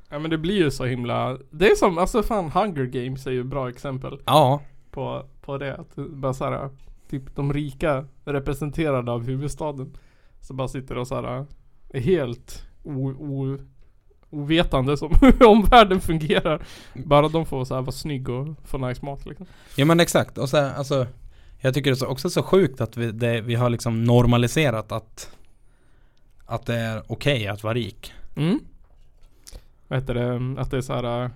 Ja men det blir ju så himla Det är som, alltså fan Hunger Games är ju ett bra exempel Ja, på, på det. Att bara såhär, typ de rika representerade av huvudstaden. Så bara sitter och såhär är helt o, o, ovetande som hur <laughs> omvärlden fungerar. Bara de får såhär vara snygg och få nice mat liksom. ja men exakt. Och så här, alltså Jag tycker det är så, också så sjukt att vi, det, vi har liksom normaliserat att Att det är okej att vara rik. Mm. Vad heter det? Att det är såhär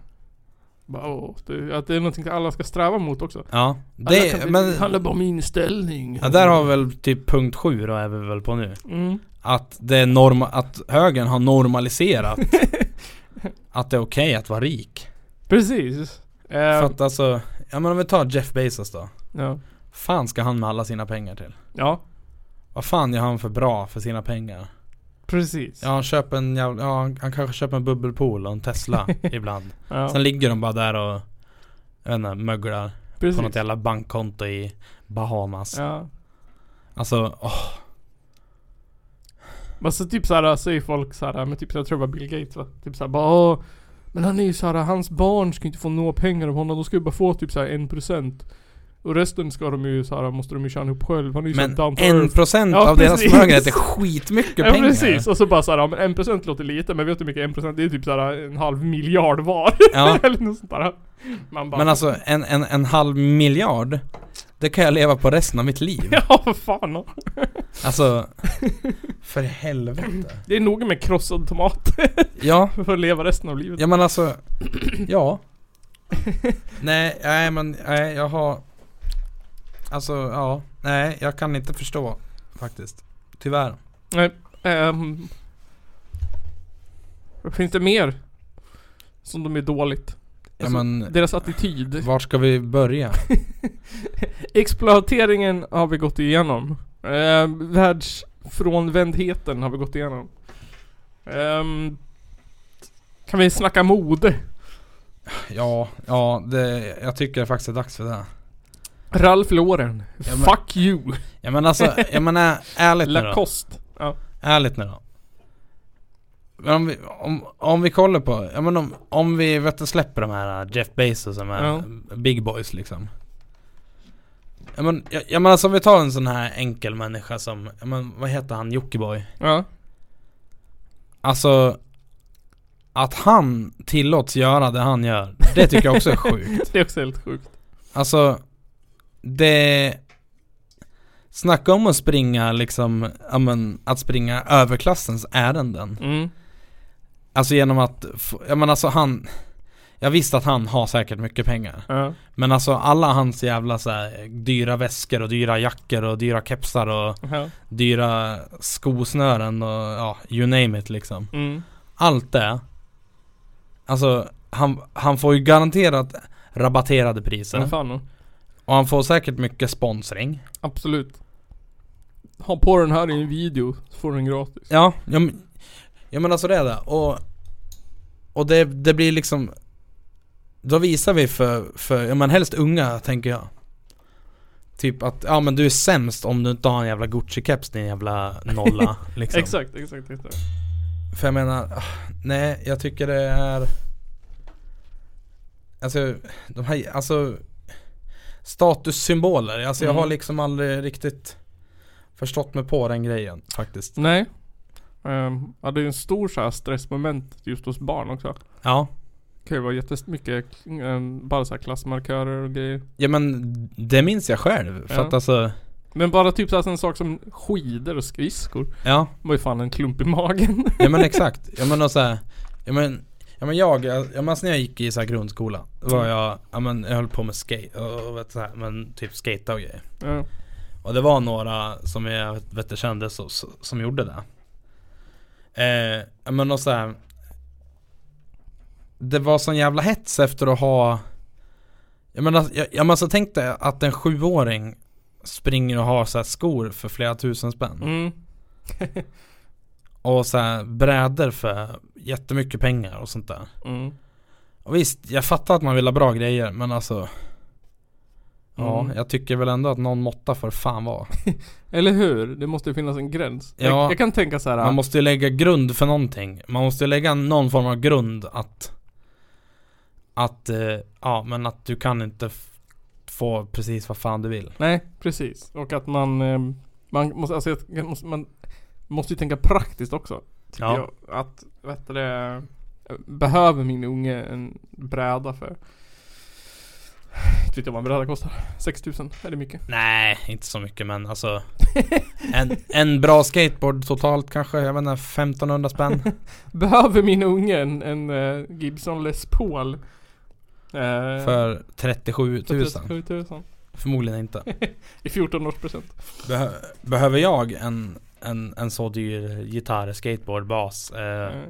bara, åh, det, att det är någonting alla ska sträva mot också. Ja, Alla det, kan, men det handlar bara om inställning. ja, där har vi väl typ punkt sju då är vi väl på nu. Mm. Att det är norma, att högern har normaliserat <laughs> Att det är okej att vara rik. Precis. Eh, För att alltså, ja men om vi tar Jeff Bezos då. ja. Fan ska han med alla sina pengar till? ja, Vad fan gör han för bra för sina pengar? precis. Ja han köper en jävla, ja han kanske köper en bubbelpool och en Tesla <laughs> ibland. Ja, Sen ligger de bara där och, jag vet inte, möglar precis. på något jävla bankkonto i Bahamas. Ja. Alltså, åh, Men så typ såhär säger folk såhär, men typ jag tror det var Bill Gates va? Typ såhär bara Åh, Men han är ju såhär, hans barn ska inte få några pengar av honom, de ska ju bara få typ såhär en procent Och resten ska de ju såhär, måste de ju tjäna ihop själv, han är ju men såhär down to en earth. procent Ja, av deras precis. förmögenhet är skitmycket <laughs> Ja pengar. precis, och så bara såhär, ja, men en procent låter lite men vet du hur mycket en procent det är? typ såhär en halv miljard var. <laughs> Ja. Eller något sånt där. Man bara, Men alltså en, en, en halv miljard Det kan jag leva på resten av mitt liv <laughs> Ja för fan. Alltså För helvete Det är nog med krossad tomat Ja, för att leva resten av livet. ja men alltså Ja Nej, nej men nej jag har Alltså ja, nej jag kan inte förstå Faktiskt Tyvärr Nej. ehm, finns det mer? Som de är dåligt? Alltså, men Deras attityd. Var ska vi börja? <laughs> Exploateringen har vi gått igenom. Eh, världsfrånvändheten har vi gått igenom. Ehm, kan vi snacka mode? Ja, ja det, jag tycker faktiskt det är dags för det Ralph Lauren. Ja, men- Fuck you. Ja men alltså, jag menar ärligt nu då. Ja. Ärligt nu då. Men om vi, om, om vi kollar på, ja men om, om vi vet du, släpper de här uh, Jeff Bezos som är Ja. big boys liksom. Ja men, ja, ja men alltså om vi tar en sån här enkel människa som, ja men vad heter han, Jockiboi? Ja. Alltså Att han tillåts göra det han gör, det tycker jag också är <laughs> sjukt. Det är också helt sjukt. Alltså Det Snacka om att springa liksom, ja men att springa överklassens ärenden. Mm. Alltså genom att, f- ja men alltså han Jag visste att han har säkert mycket pengar Ja. Men alltså alla hans jävla så här, dyra väskor och dyra jackor och dyra kepsar och Ja. dyra skosnören och ja, you name it liksom Mm. Allt det Alltså han, han får ju garanterat rabatterade priser Men fan. Och han får säkert mycket sponsring Absolut. Ha på den här i en video så får du den gratis. Ja, ja men, ja men alltså det är det och Och det, det blir liksom Då visar vi för, för, ja men helst unga tänker jag Typ att, ja men du är sämst om du inte har en jävla Gucci-keps din jävla nolla <laughs> liksom. Exakt, exakt, exakt. För jag menar, ah, nej jag tycker det är Alltså, de här, alltså Statussymboler, alltså jag Mm. har liksom aldrig riktigt Förstått mig på den grejen faktiskt Nej. Um, ja det är ju en stor så här stressmoment just hos barn också. Ja Det kan ju vara jättemycket um, bara så här klassmarkörer och grejer. Ja men det minns jag själv, för Ja. att alltså Men bara typ så här, en sak som skidor och skridskor. Ja, var ju fan en klump i magen. ja men <laughs> exakt, ja men och så här, ja men Ja men jag, ja men när jag gick i så här grundskola var jag, ja men jag höll på med skate och, vet så här, men typ skata och grejer ja. Och det var några som jag vet, jag kände så, så, som gjorde det eh, ja, men och så här, Det var sån jävla hets efter att ha Jag menar, jag, jag alltså tänkte att en sjuåring Springer och har så här skor för flera tusen spänn Mm. <laughs> Och så här brädor för jättemycket pengar och sånt där Mm. Och visst, jag fattar att man vill ha bra grejer men alltså Ja, Mm. jag tycker väl ändå att någon måtta får fan vara. <laughs> Eller hur? Det måste ju finnas en gräns. Ja. Jag, jag kan tänka så här. Man måste ju lägga grund för någonting. Man måste ju lägga någon form av grund att Att, eh, ja men att du kan inte få precis vad fan du vill. Nej, precis. Och att man, eh, man måste, alltså, måste, man måste ju tänka praktiskt också. tycker Ja. Jag, att, vet det, behöver min unge en bräda för inte vet jag vad en bräda kostar. 6000, är det mycket? Nej, inte så mycket men alltså <laughs> en, en bra skateboard totalt kanske, jag vet inte, 1500 spänn. <laughs> Behöver min unge en, en eh, Gibson Les Paul? Eh, För 37 000. 37 000. Förmodligen inte. <laughs> I 14 års present. Behö, behöver jag en, en, en så dyr gitarr, skateboard, bas? Eh, Eh,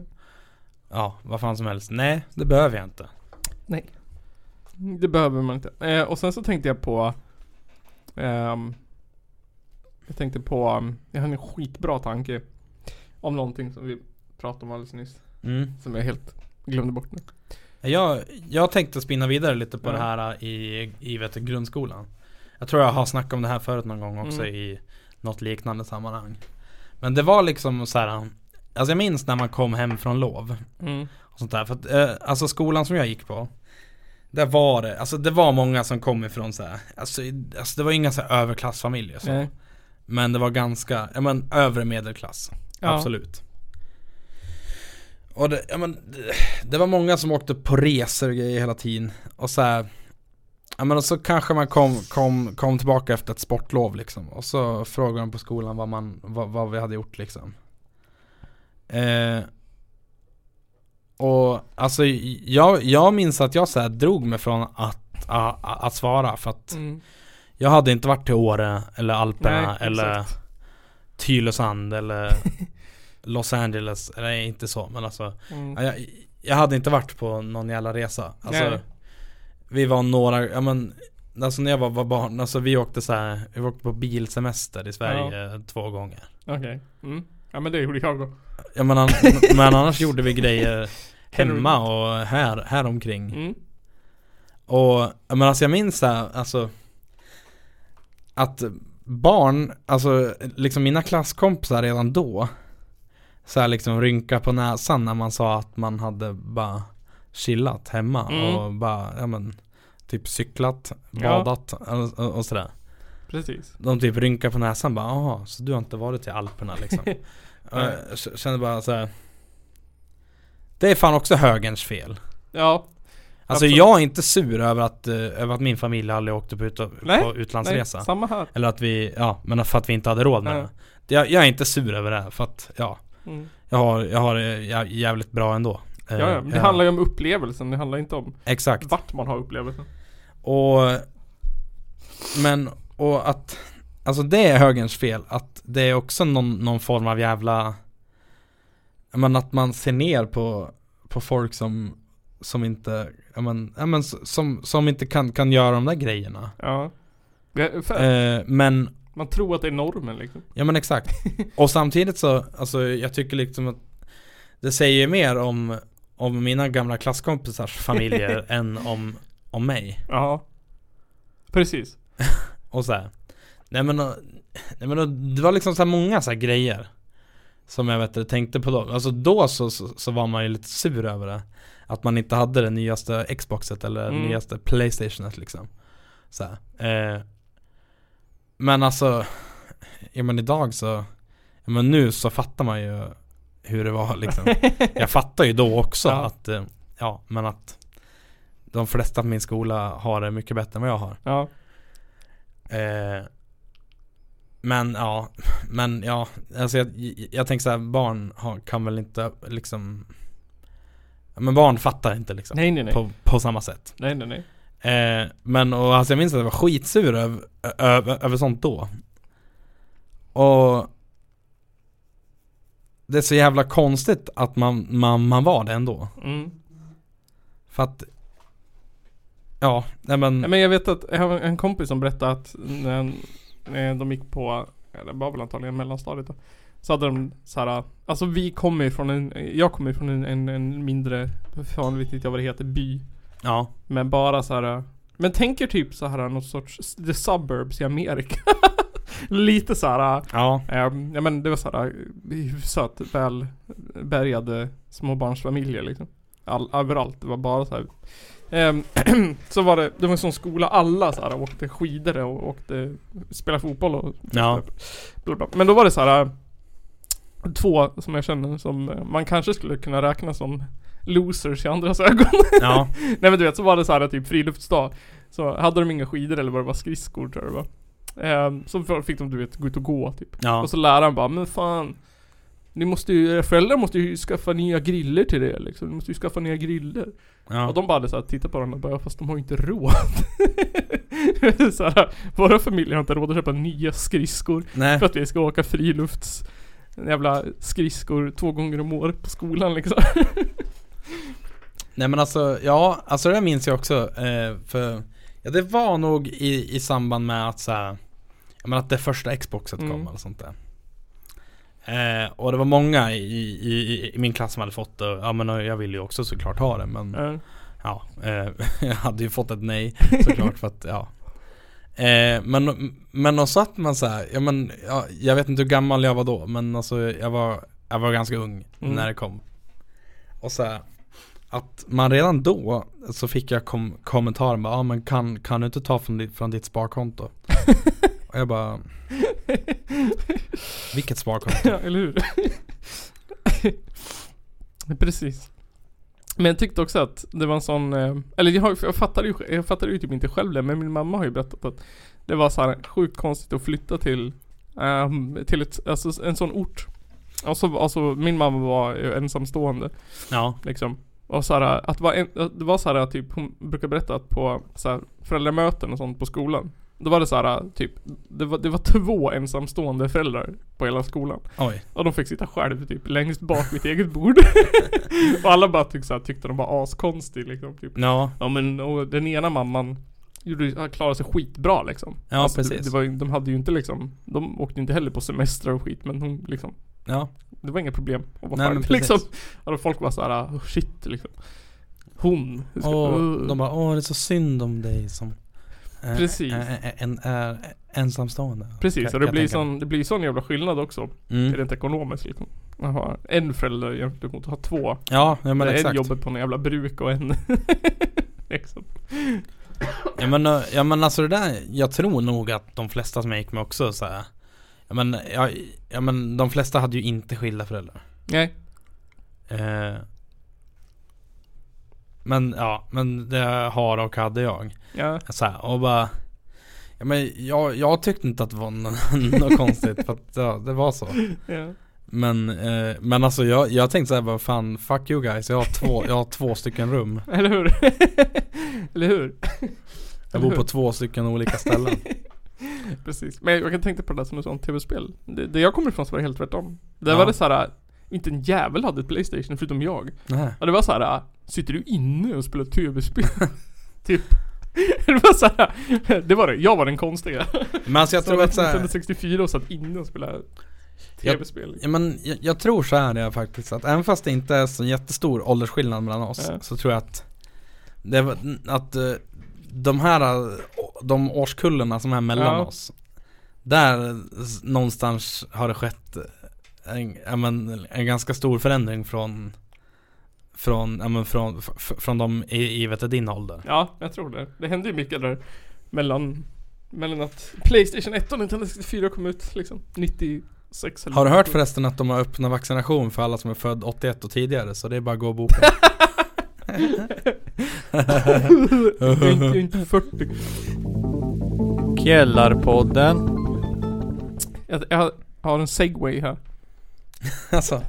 ja, vad fan som helst. Nej, det behöver jag inte. Det behöver man inte. Eh, och sen så tänkte jag på ehm, Jag tänkte på, um, jag hade en skitbra tanke Om någonting som vi pratade om alldeles nyss Mm. Som jag helt glömde bort nu Jag, jag tänkte spinna vidare lite på Ja. det här i, i vet grundskolan. Jag tror jag har snackat om det här förut någon gång också Mm. i något liknande sammanhang. Men det var liksom så här. Alltså jag minns när man kom hem från lov mm. och sånt där. För att, eh, alltså skolan som jag gick på. Där var det, alltså det var många som kom ifrån så här. Alltså, alltså det var inga så här överklassfamiljer så. Nej. Men det var ganska, ja men övre medelklass. Ja. Absolut. Och det, ja, men, det, det var många som åkte på resor och grejer hela tiden. Och så här, ja men och så kanske man kom, kom, kom tillbaka efter ett sportlov liksom. Och så frågade de på skolan vad, man, vad, vad vi hade gjort liksom. Eh, och alltså jag, jag minns att jag så här drog mig från att, att, att svara för att Mm. jag hade inte varit till Åre eller Alperna Nej, eller exakt. Tylösand eller <laughs> Los Angeles, eller inte så men alltså Mm. ja, jag, jag hade inte varit på någon jävla resa Alltså Nej. Vi var några, ja men Alltså när jag var, var barn, alltså vi åkte så här, vi åkte på bilsemester i Sverige två gånger Okej. Mm. Ja men det gjorde jag då. Ja men, an, men annars gjorde vi grejer <laughs> hemma och här, här omkring Mm. Och, ja, men alltså jag minns här, alltså Att barn, alltså liksom mina klasskompisar redan då Så här liksom rynka på näsan när man sa att man hade bara chillat hemma Mm. och bara, ja men Typ cyklat, Ja. badat och, och, och sådär Precis. De typ rynkar på näsan bara, jaha, så du har inte varit till Alperna liksom <laughs> jag k- kände bara så här. Det är fan också högerns fel Ja. Alltså Absolut. jag är inte sur över att, eh, över att min familj aldrig åkte på, ut, Nej, på utlandsresa Nej, samma här. Eller att vi, ja men för att vi inte hade råd med Nej. det jag, jag är inte sur över det för att, ja Mm. Jag har, jag har det jä- jävligt bra ändå Eh, Ja, ja. Det jag- handlar ju om upplevelsen. Det handlar inte om Exakt vart man har upplevelsen. Och Men, och att Alltså det är högerns fel att det är också någon, någon form av jävla Men att man ser ner på På folk som Som inte, ja men, ja men som, som inte kan, kan göra de där grejerna Ja. Eh, Men, man tror att det är normen liksom. ja men exakt <laughs> Och samtidigt så, alltså jag tycker liksom att Det säger mer om Om mina gamla klasskompisars familjer <laughs> än om Om mig Ja. Precis. <laughs> Och så här. Nej men, och- nej men det var liksom så många så här grejer Som jag vet inte, tänkte på då Alltså då så, så, så var man ju lite sur över det Att man inte hade det nyaste Xboxet eller Mm. nyaste Playstationet liksom så. Eh, Men alltså Ja men idag så Ja men nu så fattar man ju Hur det var liksom <laughs> Jag fattar ju då också Ja. att eh, Ja men att De flesta på min skola har det mycket bättre än vad jag har Ja. Eh, men ja, men ja, alltså jag, jag tänker så här, barn har, kan väl inte liksom Men barn fattar inte liksom Nej, nej, nej. På, på samma sätt Nej, nej, nej. eh, Men och alltså jag minns att jag var skitsur över, över, över sånt då Och Det är så jävla konstigt att man, man, man var det ändå Mm. För att Ja, nej men, Men jag vet att jag har en kompis som berättade att när, när de gick på, eller var väl antagligen mellanstadiet då. Så hade de så här, alltså vi kommer ju från en, jag kommer ju från en, en, en mindre, fan vet inte jag vad det heter, by. ja, Med bara så här Men tänker typ så här något sorts The Suburbs i Amerika. <laughs> Lite så här. Ja, ehm, ja men det var så här hyfsat väl bärgade småbarnsfamiljer liksom. All, överallt. Det var bara så här. Ehm, <clears throat> så var det, det var en sån skola alla så här åkte skidor och åkte, spelade fotboll och Ja. bla bla. Men då var det så här två som jag känner som eh, man kanske skulle kunna räkna som losers i andras ögon. <laughs> ja, Nej men du vet, så var det så här typ friluftsdag. Så hade de inga skidor eller vad det var, skridskor tror jag det var. Ehm, så fick de du vet gå ut och gå typ. ja, Och så läraren bara, men fan. Ni måste ju, era föräldrar måste ju skaffa nya griller till det liksom. Ni måste ju skaffa nya griller. ja. Och de bara hade så här, tittat på varandra och bara, "Ja, fast de har ju inte råd. <laughs> så här, våra familjer har inte råd att köpa nya skridskor. Nej, För att vi ska åka frilufts jävla skridskor två gånger om året på skolan liksom. nej men alltså, ja, alltså det minns jag också. Eh, för, ja det var nog i, i samband med att så här, menar att det första Xboxet kom Mm. eller sånt där. Eh, och det var många i, i, i, min klass som hade fått det. Ja men jag ville ju också såklart ha det men Ja. Ja, eh, <laughs> jag hade ju fått ett nej såklart för att, ja eh, Men, men då satt man så här, ja men, ja, jag vet inte hur gammal jag var då men alltså jag var, jag var ganska ung Mm. när det kom Och så här, att man redan då så fick jag kom, kommentaren bara, ja men kan, kan du inte ta från ditt, från ditt sparkonto? <laughs> Och jag bara <laughs> Vilket sparkonto? Ja, eller hur? <laughs> Precis. Men jag tyckte också att det var en sån, eh, eller jag, jag fattade ju, jag fattade ju typ inte själv det, men min mamma har ju berättat att det var så här sjukt konstigt att flytta till, ehm, till ett, alltså en sån ort. Alltså, alltså min mamma var ensamstående Ja, liksom. Och så här, att vara en, det var så här typ, hon brukar berätta att på så här, föräldramöten och sånt på skolan. Då var det så här typ, det var, det var <laughs> två ensamstående föräldrar på hela skolan. oj Och de fick sitta själv typ längst bak vid ett eget bord. <laughs> och alla bara tyckte, så här, tyckte de var askonstig liksom. Typ. Ja, Ja men och den ena mamman gjorde, klarade sig skitbra liksom. Ja, det, precis. det var, ju- de hade ju inte liksom, de åkte inte heller på semester och skit men hon liksom, ja, det var inga problem att vara Nej, själv liksom. Och folk var såhär, oh, shit liksom. Hon. och uh. de bara, åh det är så synd om dig som Precis. är, är, är ensamstående Precis, och det blir, sån, det blir sån jävla skillnad också. Mm. Rent ekonomiskt liksom. Man har en förälder jämfört mot att ha två. Ja, ja men Där en exakt. jobbar på en jävla bruk och en <laughs> liksom. Ja men, eh, ja men alltså det där, jag tror nog att de flesta som jag gick med också så här. Ja men, ja, ja men de flesta hade ju inte skilda föräldrar. Nej. Eh, men ja, men det har och hade jag. Ja. Så här, och bara Ja men jag, jag tyckte inte att det var nå- <laughs> något konstigt för att ja, det var så. <laughs> ja. Men, eh, men alltså jag, jag tänkte såhär bara fan fuck you guys, jag har två, jag har två stycken rum. <laughs> Eller hur? Eller hur? Jag bor på två stycken olika ställen. Precis. Men jag kan tänka på det där som ett sånt tv-spel. Det, det jag kommer ifrån så var det helt tvärtom. Där Ja. var det så här. Inte en jävel hade ett Playstation förutom jag. Nej. Och det var så här. Sitter du inne och spelar tv-spel? <laughs> typ. <laughs> Det var så här. Det var det. Jag var den konstiga. Men alltså jag tror att så här, 1964 och satt inne och spelade tv-spel. Ja men jag, jag tror så här är faktiskt att även fast det inte är så jättestor åldersskillnad mellan oss Ja. så tror jag att det var, att eh, de här eh, de årskullarna som är mellan Ja. oss Där någonstans har det skett en, men, en ganska stor förändring från Från, ja, men, från, från de i, i vet du, din ålder Ja, jag tror det. Det hände ju mycket där mellan, mellan att Playstation 1 och Nintendo 64 kom ut liksom 96 eller Har du hört 97. förresten att de har öppnat vaccination för alla som är född 81 och tidigare? Så det är bara att gå och boka Jag är inte, jag är inte 40. Källarpodden. Jag, jag har en segway här. Alltså,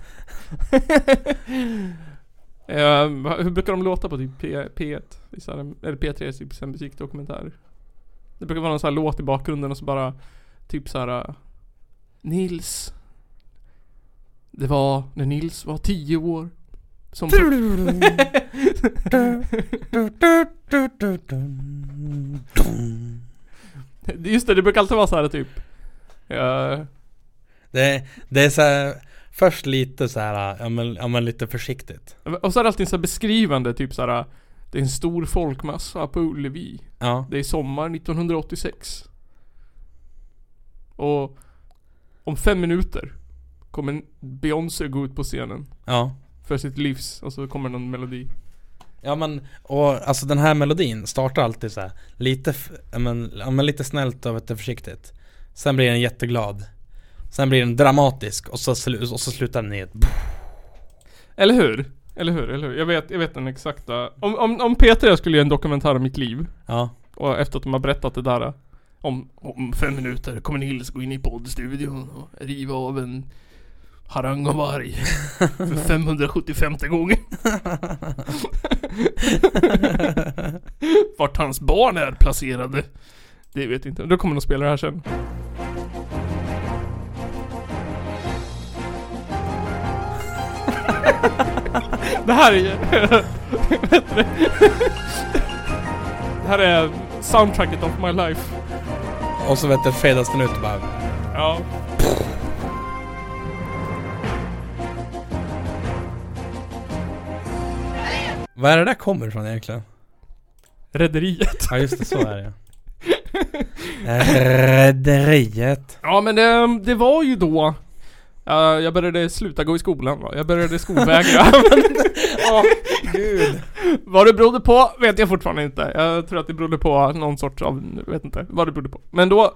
Uh, hur brukar de låta på typ P, P1? I så här, eller P3, typ så här musikdokumentär. Det brukar vara någon sån här låt i bakgrunden och så bara Typ så här. Eh, Nils Det var när Nils var 10 år Som <laughs> Just det, det brukar alltid vara så här typ Uh, Det, det är så här, först lite så här, ja men, ja men lite försiktigt. Och så är det alltid så här beskrivande typ så här. Det är en stor folkmassa på Ullevi. Ja. Det är sommar 1986. Och om fem minuter kommer Beyoncé gå ut på scenen Ja. för sitt livs och så kommer någon melodi. Ja men, och alltså den här melodin startar alltid så här lite, ja, men, ja, men lite snällt och du, försiktigt Sen blir den jätteglad Sen blir den dramatisk och så, slu- och så slutar den i ett Eller hur? Eller hur? Eller hur? Jag vet, jag vet den exakta. Om, om, om Peter och jag skulle göra en dokumentär om mitt liv Ja, och efter att de har berättat det där om, om fem minuter kommer Nils gå in i poddstudion och riva av en harang av varg för <laughs> 575 gången. <laughs> Vart hans barn är placerade. Det vet inte. Då kommer de spela det här sen. <laughs> det här är heter <laughs> det? Det här är soundtracket of my life. och så vet du fadas den ut och bara Ja. Vad är det där kommer ifrån egentligen? Rederiet. Ja just det, så är det <laughs> Rederiet Ja men det, det var ju då eh, jag började sluta gå i skolan va? Jag började skolvägra. <laughs> Åh gud vad det berodde på vet jag fortfarande inte. Jag tror att det berodde på någon sorts av, vet inte vad det berodde på. Men då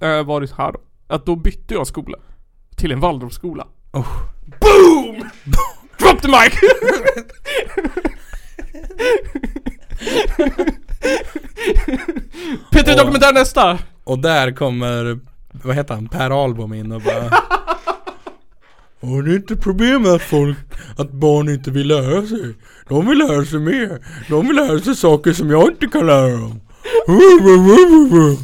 eh, var det så här då. Att då bytte jag skola. Till en Waldorfskola. Oh. Boom! Drop the mic! Peter Dokumentär nästa! Och där kommer, vad heter han, Per Albom in och bara Och det är inte problemet att folk, att barn inte vill lära sig De vill lära sig mer De vill lära sig saker som jag inte kan lära dem <laughs>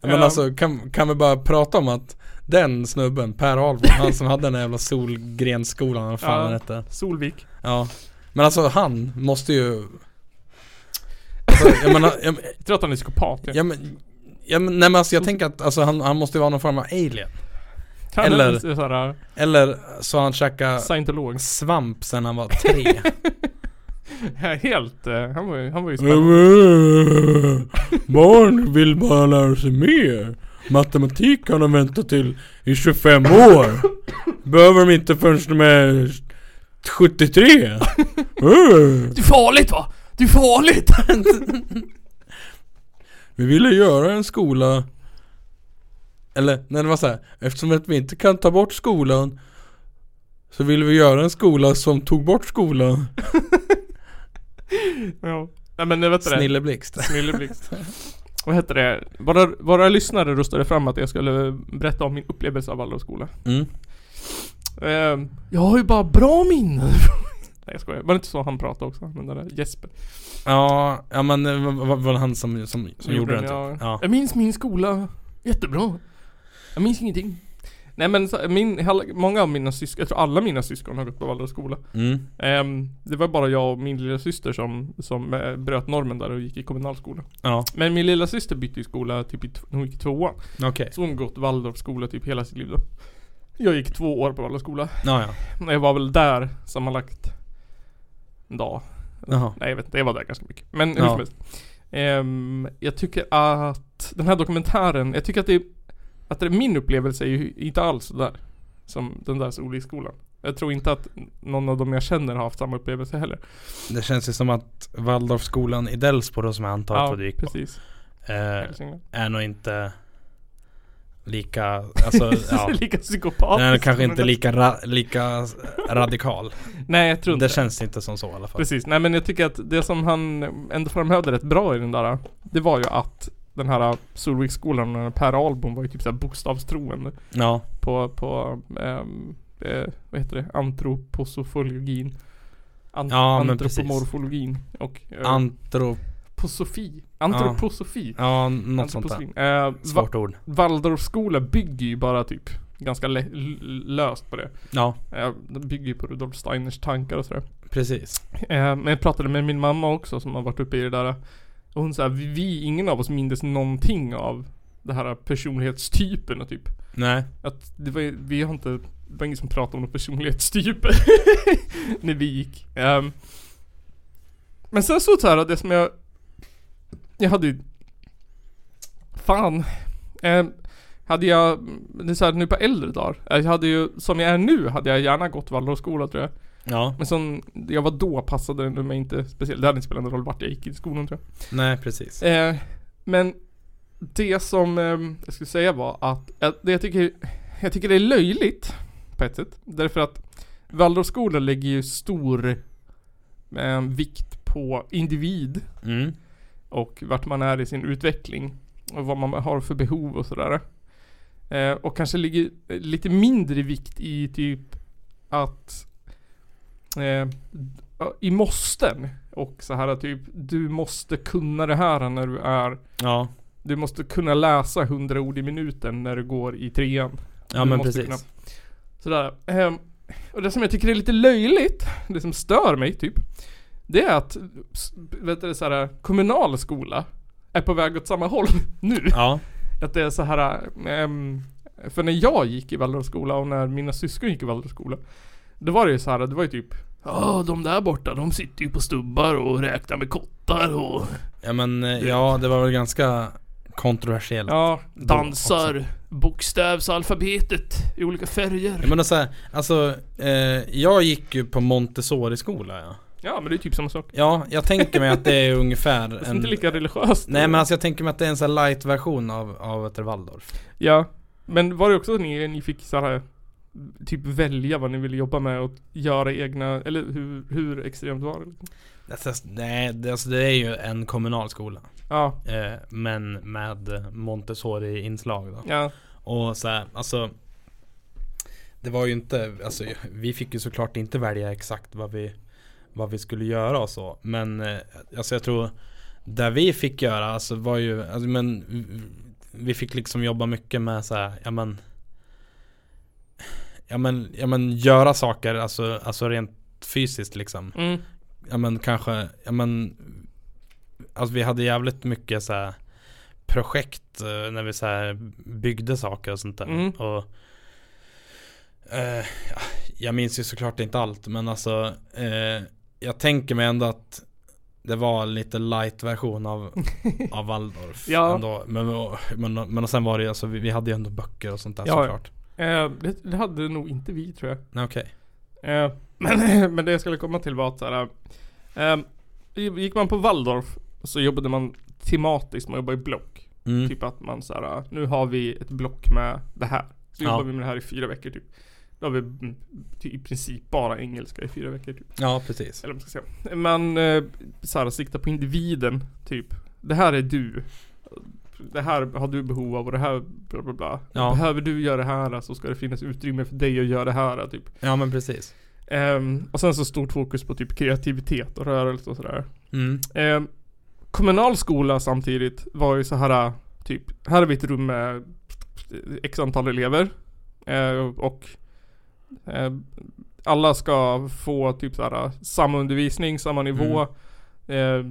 Men alltså, kan, kan vi bara prata om att den snubben, Per Albom, han som hade den där jävla Solgrenskolan, vad fan Ja. den hette Solvik. Ja Men alltså han måste ju alltså, jag menar, jag, Jag tror att han är psykopat. Ja. Ja men, ja, men nej men alltså jag tänker att alltså, han, han måste ju vara någon form av alien Han eller- är såhär Eller så har han käkat scientolog. svamp sen han var <laughs> tre Helt, eh, han var ju, han var ju spännande. <laughs> Barn vill bara lära sig mer Matematik kan de vänta till i 25 år Behöver de inte förrän de är 73 <laughs> Det är farligt va? Det är farligt! Vi ville göra en skola Eller, nej det var så här. Eftersom att vi inte kan ta bort skolan Så ville vi göra en skola som tog bort skolan <laughs> ja. Nej men vet du det? Snilleblixt Snilleblixt. Vad heter det? Våra, våra lyssnare röstade fram att jag skulle berätta om min upplevelse av Waldorfskola. mm. Eh, jag har ju bara bra minnen. <laughs> Nej jag skojar. Var det inte så han pratade också? Den där Jesper. Ja, ja men det var, var, var det han som, som, som gjorde den ja. typ? Ja. Jag minns min skola jättebra. Jag minns ingenting. Nej men så, min, många av mina syskon, jag tror alla mina syskon har gått på Waldorfskola. Mm. Ehm, det var bara jag och min lilla syster som, som eh, bröt normen där och gick i kommunalskola. Ja, Men min lilla syster bytte ju skola typ i, hon gick i tvåan. okej. Så hon gått Waldorfskola typ hela sitt liv då. Jag gick två år på Waldorfskola. Ja, ja. Jag var väl där sammanlagt en dag. Jaha. Nej jag vet inte, jag var där ganska mycket. Men hur Ja. som helst. Ehm, jag tycker att den här dokumentären, jag tycker att det är, att det, min upplevelse är ju inte alls där Som den där Solvikskolan. Jag tror inte att någon av dem jag känner har haft samma upplevelse heller. Det känns ju som att Waldorfskolan i Delsbo då som jag antar att ja, du gick på precis. eh, Hälsingland. Är nog inte lika, alltså <laughs> ja Lika psykopatisk. Den är kanske inte lika, ra, lika radikal <laughs> Nej jag tror inte Det känns inte som så i alla fall Precis, nej men jag tycker att det som han ändå framhävde rätt bra i den där Det var ju att den här Solviksskolan, Per Albom var ju typ såhär bokstavstroende. Ja, på, på ehm, eh, vad heter det, antroposofologin. Ant- Ja. Antropomorfologin och eh, antrop, posofi Antroposofi. Ja något sånt där. Eh, Svårt ord. Waldorfskola bygger ju bara typ ganska löst på det. Ja, eh, Det bygger ju på Rudolf Steiners tankar och sådär. Precis. Eh, men jag pratade med min mamma också som har varit uppe i det där. Och hon sa vi, ingen av oss mindes någonting av det här personlighetstyperna typ. Nej. Att det var, vi har inte, det var ingen som pratade om några personlighetstyper <laughs> när vi gick. Ehm, men sen så här, det som jag, jag hade ju, fan, ehm, hade jag, det är så här, nu på äldre dagar, jag hade ju, som jag är nu, hade jag gärna gått Waldorfskola tror jag. Ja. Men som jag var då passade det mig inte speciellt, det hade inte spelat någon roll vart jag gick i skolan tror jag. Nej precis. Eh, men det som eh, jag skulle säga var att eh, det jag tycker, jag tycker det är löjligt på ett sätt. Därför att Waldorfskolan lägger ju stor eh, vikt på individ Mm. och vart man är i sin utveckling och vad man har för behov och sådär. Eh, och kanske ligger lite mindre vikt i typ att eh, i måsten och så här typ du måste kunna det här när du är Ja. du måste kunna läsa 100 ord i minuten när du går i trean. Ja Du men precis. kunna- Sådär. Ehm, och det som jag tycker är lite löjligt, det som stör mig typ, det är att, vet du, så här, kommunal skola är på väg åt samma håll <laughs> nu. Ja. Att det är så här, ehm, för när jag gick i Waldorfskola och när mina syskon gick i Waldorfskola, då var det ju så här, det var ju typ Ja, de där borta, de sitter ju på stubbar och räknar med kottar och Ja men eh, ja det var väl ganska kontroversiellt. Ja, Då dansar bokstavsalfabetet i olika färger. Jag menar såhär, alltså eh, jag gick ju på Montessori-skola ja. Ja, men det är typ samma sak. Ja, jag tänker mig att det är ungefär <laughs> Det är inte lika religiöst. Nej men alltså jag tänker mig att det är en sån här light-version av, av ett Waldorf. Ja. Men var det också så ni, ni fick så här Typ välja vad ni ville jobba med och göra egna, eller hur, hur extremt var det? Alltså, nej, det, alltså det är ju en kommunal skola. Ja, Eh, men med Montessori-inslag då. ja, Och så här, alltså Det var ju inte, alltså vi fick ju såklart inte välja exakt vad vi Vad vi skulle göra och så Men eh, alltså jag tror Där vi fick göra alltså var ju, alltså, men Vi fick liksom jobba mycket med så här, ja men Ja men, ja men göra saker alltså, alltså rent fysiskt liksom mm, Ja men kanske, ja men Alltså vi hade jävligt mycket så här projekt eh, när vi så här byggde saker och sånt där. Mm. Och eh, ja, Jag minns ju såklart inte allt men alltså eh, Jag tänker mig ändå att det var lite light version av, <laughs> av Waldorf Ja. ändå. Men, men, men sen var det ju, alltså vi, vi hade ju ändå böcker och sånt där Ja, såklart. Eh, det, det hade nog inte vi tror jag. Okej. Eh, men, <laughs> men det jag skulle komma till var att så här, eh, Gick man på Waldorf så jobbade man tematiskt, man jobbade i block. Mm. Typ att man så här, nu har vi ett block med det här. Så Ja. jobbar vi med det här i fyra veckor typ. Då har vi mm, i princip bara engelska i fyra veckor typ. Ja precis. Eller vad man ska säga. Man eh, så här, siktar på individen typ. Det här är du. Det här har du behov av och det här bla bla bla. Ja. Behöver du göra det här så ska det finnas utrymme för dig att göra det här typ. Ja men precis. Ehm, och sen så stort fokus på typ kreativitet och rörelse och sådär. Mm. Ehm, kommunal skola samtidigt var ju så här typ, här har vi ett rum med x antal elever. Eh, och eh, alla ska få typ så här samma undervisning, samma nivå. Eh,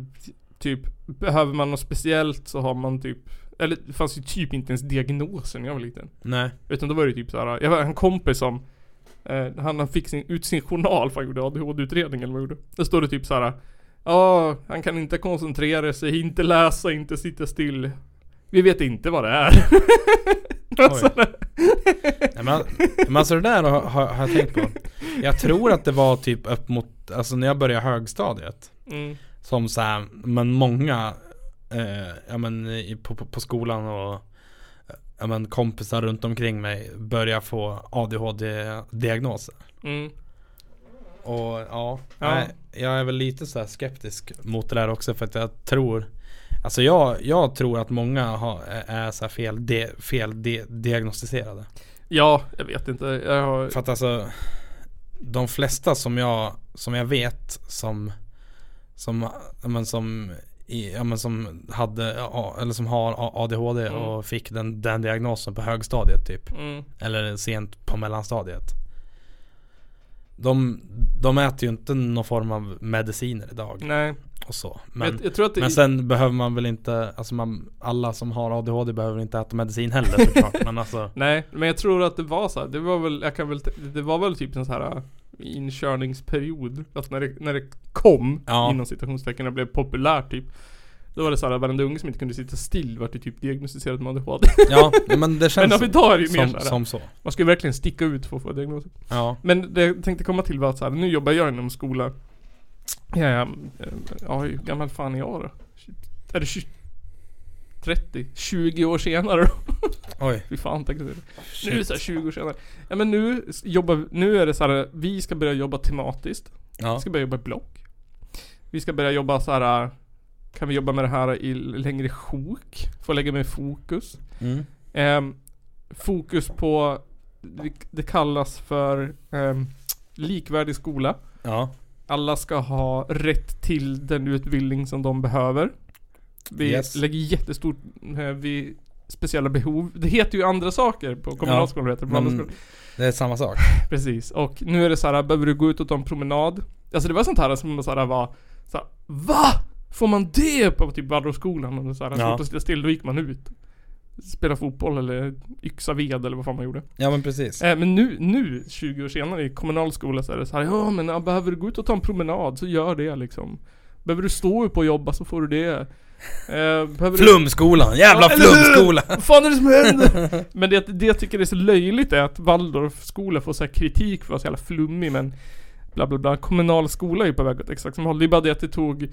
typ, behöver man något speciellt så har man typ eller det fanns ju typ inte ens diagnoser när jag var liten. Nej. Utan då var det typ så här. jag var en kompis som eh, han, han fick sin, ut sin journal för han gjorde ADHD-utredning eller vad han gjorde. Där står det typ så här. Ja, han kan inte koncentrera sig, inte läsa, inte sitta still. Vi vet inte vad det är. <laughs> Alltså, Nej, men, men alltså det där har, har, har jag tänkt på. Jag tror att det var typ upp mot, alltså när jag började högstadiet. mm, Som så här, men många, eh, ja men i, på, på, skolan och ja men kompisar runt omkring mig börjar få ADHD-diagnoser. mm, Och ja, Ja. Nej, jag är väl lite så skeptisk mot det där också för att jag tror Alltså jag, jag tror att många har, är så här fel, de, fel de, diagnostiserade. ja, jag vet inte. Jag har, För att alltså De flesta som jag Som jag vet som Som men som i, ja, men som hade ja, Eller som har ADHD Mm. och fick den, den diagnosen på högstadiet typ mm, Eller sent på mellanstadiet De, de äter ju inte någon form av mediciner idag nej. och så. Men, jag, jag det men sen behöver man väl inte, alltså man, alla som har ADHD behöver inte äta medicin heller såklart. <laughs> men alltså, Nej, men jag tror att det var så här. Det var väl, jag kan väl, det var väl typ en så här inkörningsperiod. Att när det, när det kom, Ja. inom citationstecken, och blev populärt typ. Då var det så här, varenda unge som inte kunde sitta still vart ju typ diagnostiserad med ADHD. ja, men det <laughs> känns Men idag är det ju mer som, så här. som så. Man ska ju verkligen sticka ut för att få diagnosen. Ja, Men det jag tänkte komma till var att så här, nu jobbar jag inom skola. Ja, ja, ja hur gammal fan är jag då? Är det 20, 30? 20 år senare då? <laughs> oj. Fy fan tänkte jag. Nu är det så här 20 år senare. Ja men nu jobbar, nu är det så här, vi ska börja jobba tematiskt. Ja, Vi ska börja jobba i block. Vi ska börja jobba så här. Kan vi jobba med det här i längre sjok? Få lägga mer fokus. mm. Ehm, fokus på, det, kallas för ehm, likvärdig skola. ja, Alla ska ha rätt till den utbildning som de behöver. Vi Yes. lägger jättestort vid speciella behov. Det heter ju andra saker på kommunalskolan heter det är samma sak. <laughs> Precis. Och nu är det så här, behöver du gå ut och ta en promenad? Alltså det var sånt här som så här var så här, VA? Får man det på typ Waldorfskolan? Och så här, Ja. ja. stilla still, då gick man ut. Spela fotboll eller yxa ved eller vad fan man gjorde. Ja men precis. Eh, men nu, nu 20 år senare i kommunal skola så är det så här, ja men ja, behöver du gå ut och ta en promenad så gör det liksom. Behöver du stå upp och jobba så får du det. Eh, behöver Flumskolan, jävla Ja, eller hur? flumskola! Vad fan är det som händer? <laughs> men det, det jag tycker är så löjligt är att Waldorfskola får så kritik för att vara så jävla flummig men bla bla bla. Kommunal skola är ju på väg åt exakt samma håll. Det är bara det att det tog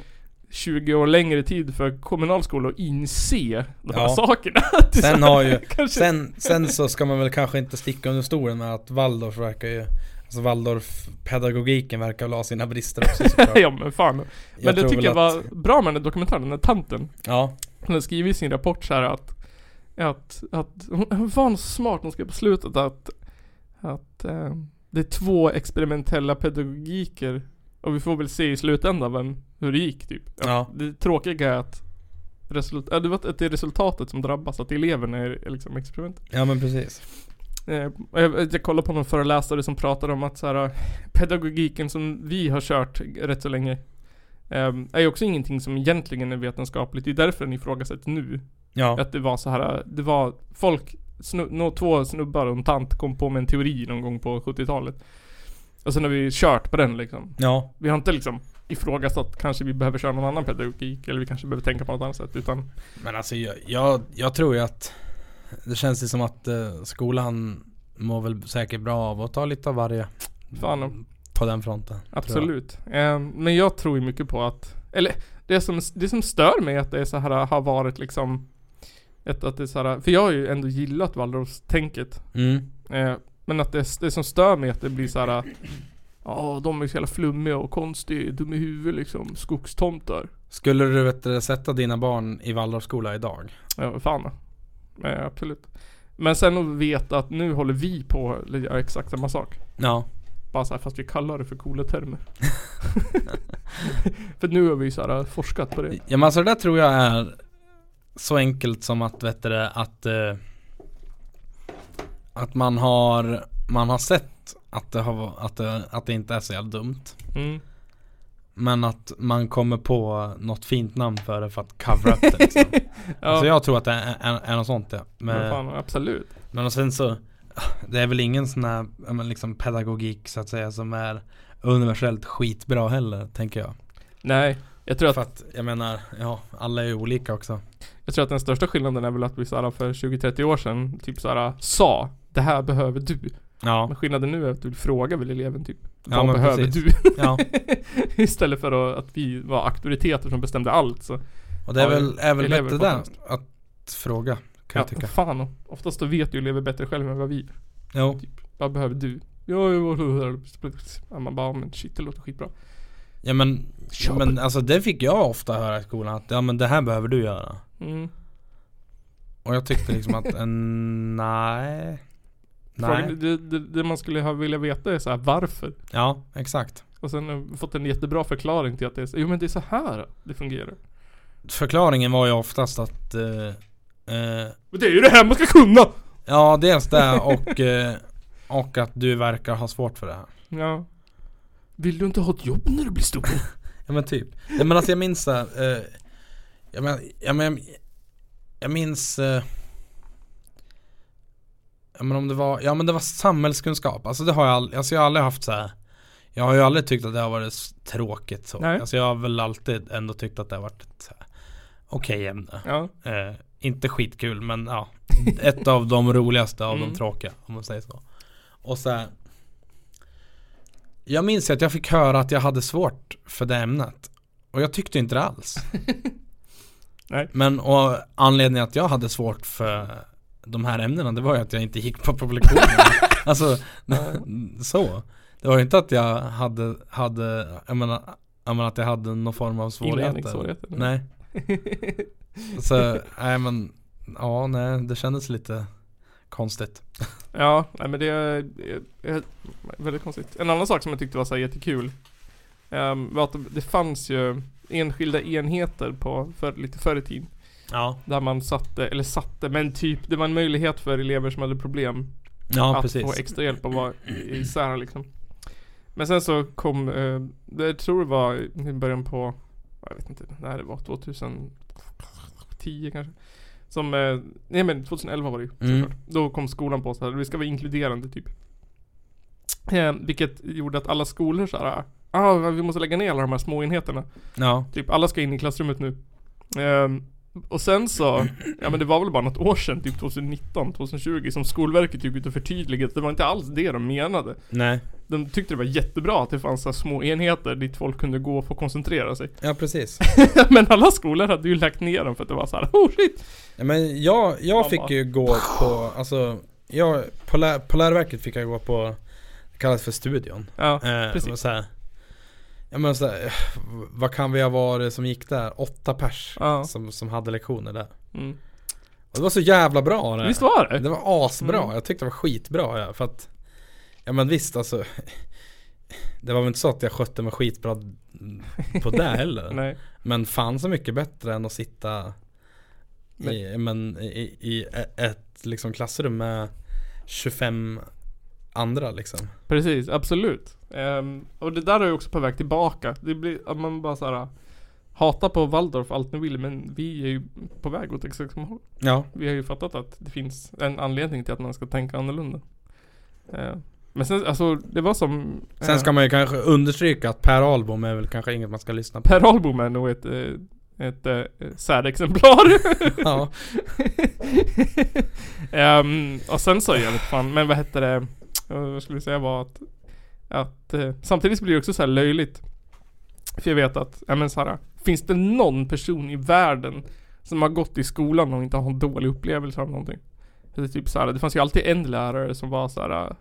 20 år längre tid för kommunal skola att inse de här Ja. sakerna. <laughs> Sen har ju, <laughs> sen, sen så ska man väl kanske inte sticka under stolen med att Waldorf verkar ju Alltså Waldorf-pedagogiken verkar väl ha sina brister också <laughs> såklart. ja men fan. Men det tycker jag att- var bra med den dokumentären, den här tanten. Ja, Hon har skrivit i sin rapport så här att att, att hon, var smart, hon skrev på slutet att att eh, det är två experimentella pedagogiker och vi får väl se i slutändan vem, hur det gick typ. Ja. Det tråkiga är att result, äh, det, att är resultatet som drabbas, att eleverna är liksom experiment. ja men precis. Eh, och jag, kollade på någon föreläsare som pratade om att så här, pedagogiken som vi har kört rätt så länge eh, är ju också ingenting som egentligen är vetenskapligt. Det är därför den ifrågasätts nu. Ja, Att det var så här, det var folk, snu, nå, två snubbar och en tant kom på med en teori någon gång på 70-talet. Och sen har vi kört på den liksom. ja, Vi har inte liksom ifrågasatt kanske vi behöver köra någon annan pedagogik eller vi kanske behöver tänka på något annat sätt utan men alltså jag, jag, jag tror ju att Det känns ju som att eh, skolan mår väl säkert bra av att ta lite av varje Fan. På den fronten tror jag. Absolut. Eh, men jag tror ju mycket på att, eller det som, det som stör mig är att det är så här har varit liksom ett, att det är så här, för jag har ju ändå gillat Waldorfstänket. mm. Eh, men att det, det som stör mig är att det blir så här. Ja, de är så jävla flummiga och konstiga, dumma i huvudet liksom, skogstomtar. Skulle du vet, sätta dina barn i Waldorfskola idag? Ja, fan. Eh, absolut. Men sen att veta att nu håller vi på att göra exakt samma sak. Ja, Bara så här, fast vi kallar det för coola termer. <laughs> för nu har vi så här forskat på det. ja men alltså det där tror jag är Så enkelt som att vet du, att eh, Att man har Man har sett att det, har, att det, att det inte är så jävla dumt Mm. Men att man kommer på något fint namn för det för att covera upp det liksom. <laughs> Ja, Så jag tror att det är, är, är något sånt ja. men Men, fan, absolut. men och sen så Det är väl ingen sån här liksom pedagogik så att säga som är universellt skitbra heller tänker jag. Nej, jag tror att För att jag menar, ja alla är ju olika också. Jag tror att den största skillnaden är väl att vi såhär för 20-30 år sedan typ såhär sa Det här behöver du. Ja, Men skillnaden nu är att du frågar väl eleven typ Ja, Vad behöver precis. du? ja. <laughs> Istället för att, vi var auktoriteter som bestämde allt så Och det är Ja, väl, är väl bättre där att fråga kan Ja, jag tycka. fan oftast då vet ju elever bättre själva än vad vi Jo. Vad behöver du? Ja, ja, Man bara, men shit det låter skitbra Ja men, på. men alltså det fick jag ofta höra i skolan att ja men det här behöver du göra. mm. Och jag tyckte liksom att, <laughs> eh, nej. Frågan, Nej. det, det, det man skulle ha vilja veta är så här varför Ja, exakt. Och sen har vi fått en jättebra förklaring till att det är så, jo men det är så här det fungerar Förklaringen var ju oftast att eh, eh, Men det är ju det här man ska kunna! Ja, dels det och, eh, och att du verkar ha svårt för det här. Ja Vill du inte ha ett jobb när du blir stor? <laughs> Ja men typ. Ja, men alltså jag minns så här, eh, jag, men, jag, men, jag minns eh, Ja men om det var, ja men det var samhällskunskap, alltså det har jag aldrig, alltså jag har aldrig haft så här. Jag har ju aldrig tyckt att det har varit tråkigt så. Nej. Alltså jag har väl alltid ändå tyckt att det har varit ett okej ämne. Ja. Eh, inte skitkul men ja, ett av de roligaste av Mm. de tråkiga om man säger så. Och så här, Jag minns att jag fick höra att jag hade svårt för det ämnet. Och jag tyckte inte det alls. <laughs> Nej. Men och anledningen att jag hade svårt för de här ämnena det var ju att jag inte gick på publikationen. <laughs> alltså <laughs> så. Det var ju inte att jag hade, hade jag menar, jag menar att jag hade någon form av svårigheter. Nej. <laughs> Så, nej men, ja nej det kändes lite konstigt. Ja, nej men det är, är, väldigt konstigt. En annan sak som jag tyckte var så här jättekul um, var att det, det fanns ju enskilda enheter på, för, lite förr i tiden. Ja. Där man satte, eller satte, men typ det var en möjlighet för elever som hade problem Ja att precis. få extra hjälp och vara isär liksom. Men sen så kom, eh, det jag tror det var i början på, jag vet inte, när det var 2010 kanske. Som, eh, nej men 2011 var det ju Mm. såklart. Då kom skolan på så här, vi ska vara inkluderande typ. Eh, vilket gjorde att alla skolor så här, ah, vi måste lägga ner alla de här små enheterna. Ja. Typ alla ska in i klassrummet nu. Ehm, och sen så, ja men det var väl bara något år sedan, typ 2019, 2020 som Skolverket gick ut och förtydligade att det var inte alls det de menade. Nej. De tyckte det var jättebra att det fanns så små enheter dit folk kunde gå och få koncentrera sig. Ja precis. <laughs> men alla skolor hade ju lagt ner dem för att det var så här, <laughs> oh shit! Ja, men jag, jag fick ju gå på, alltså jag, på, lä, på läroverket fick jag gå på, det kallas för studion. Ja, Eh, precis. Så här, ja men så här, <sighs> vad kan vi ha varit som gick där? Åtta pers Ja. som, som hade lektioner där. Mm. Och det var så jävla bra det. Visst var det? Det var asbra, Mm. jag tyckte det var skitbra ja, för att Ja men visst alltså <laughs> Det var väl inte så att jag skötte mig skitbra <laughs> på det heller. Men fan så mycket bättre än att sitta i, men, i, i ett liksom klassrum med 25 andra liksom Precis, absolut. Ehm, och det där är ju också på väg tillbaka. Det blir, att man bara såhär Hatar på Waldorf allt ni vill men vi är ju på väg åt exakt samma håll. Ja, Vi har ju fattat att det finns en anledning till att man ska tänka annorlunda. Eh, men sen, alltså det var som sen eh, ska man ju kanske understryka att Per Ahlbom är väl kanske inget man ska lyssna på Per Ahlbom är nog ett, eh, ett eh, särexemplar. <laughs> Ja, Ehm, och sen så, jag vet fan, men vad hette det? Vad skulle jag säga var att, att eh, samtidigt blir det också så här löjligt. För jag vet att, ja men så här, finns det någon person i världen som har gått i skolan och inte har en dålig upplevelse av någonting? Är typ så här, det fanns ju alltid en lärare som var så här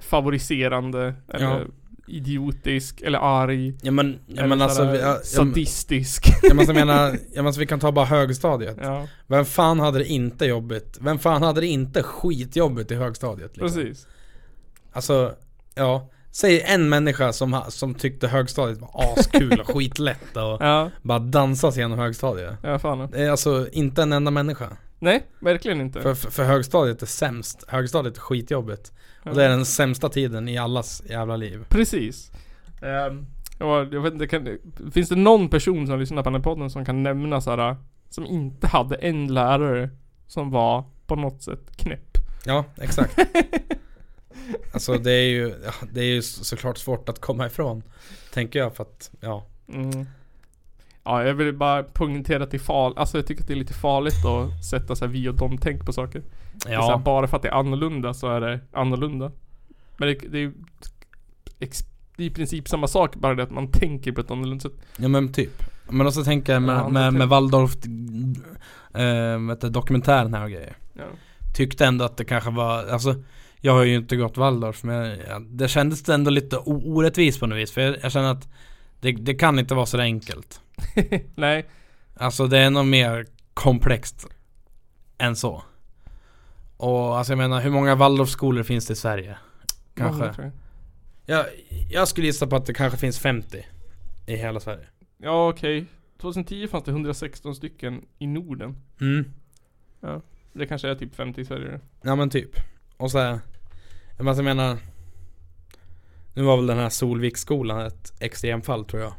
favoriserande eller Ja. idiotisk eller arg. ja men, ja, eller men så alltså vi, ja, ja, sadistisk. jag, måste mena, jag måste, vi kan ta bara högstadiet ja, Vem fan hade det inte jobbigt? Vem fan hade det inte skitjobbigt i högstadiet? Liksom? precis. Alltså, ja. Säg en människa som, som tyckte högstadiet var askul och <laughs> skitlätt och Ja, bara dansa sig genom högstadiet. Ja fan. Det är alltså inte en enda människa. Nej, verkligen inte. för, för, för högstadiet är sämst. Högstadiet är skitjobbigt. Och det är den sämsta tiden i allas jävla liv. Precis. Um, jag vet inte, kan, finns det någon person som lyssnar på den här podden som kan nämna såhär, som inte hade en lärare som var på något sätt knäpp? Ja, exakt <laughs> Alltså det är ju, ja, det är ju så- såklart svårt att komma ifrån Tänker jag för att, ja Mm. Ja, jag vill bara poängtera att det är farligt, alltså jag tycker att det är lite farligt att sätta så här vi och dem tänk på saker. Så här, Ja, bara för att det är annorlunda så är det annorlunda. Men det, det är ju ex- det är i princip samma sak, bara det att man tänker på ett annorlunda sätt. ja men typ Men också tänker jag Ja, med, andra med, med. Waldorf äh, vet du, dokumentären här och grejer Ja. Tyckte ändå att det kanske var, alltså Jag har ju inte gått Waldorf men ja, det kändes ändå lite orättvist på något vis för jag, jag känner att det, det kan inte vara så enkelt <laughs> Nej, Alltså det är nog mer komplext än så Och alltså jag menar hur många Waldorfskolor finns det i Sverige? Kanske tror jag. jag, jag skulle gissa på att det kanske finns 50 I hela Sverige Ja okej. 2010 fanns det 116 stycken i Norden. Mm Det kanske är typ 50 i Sverige. Ja men typ Och så här, men alltså jag menar Nu var väl den här Solviksskolan ett extremfall tror jag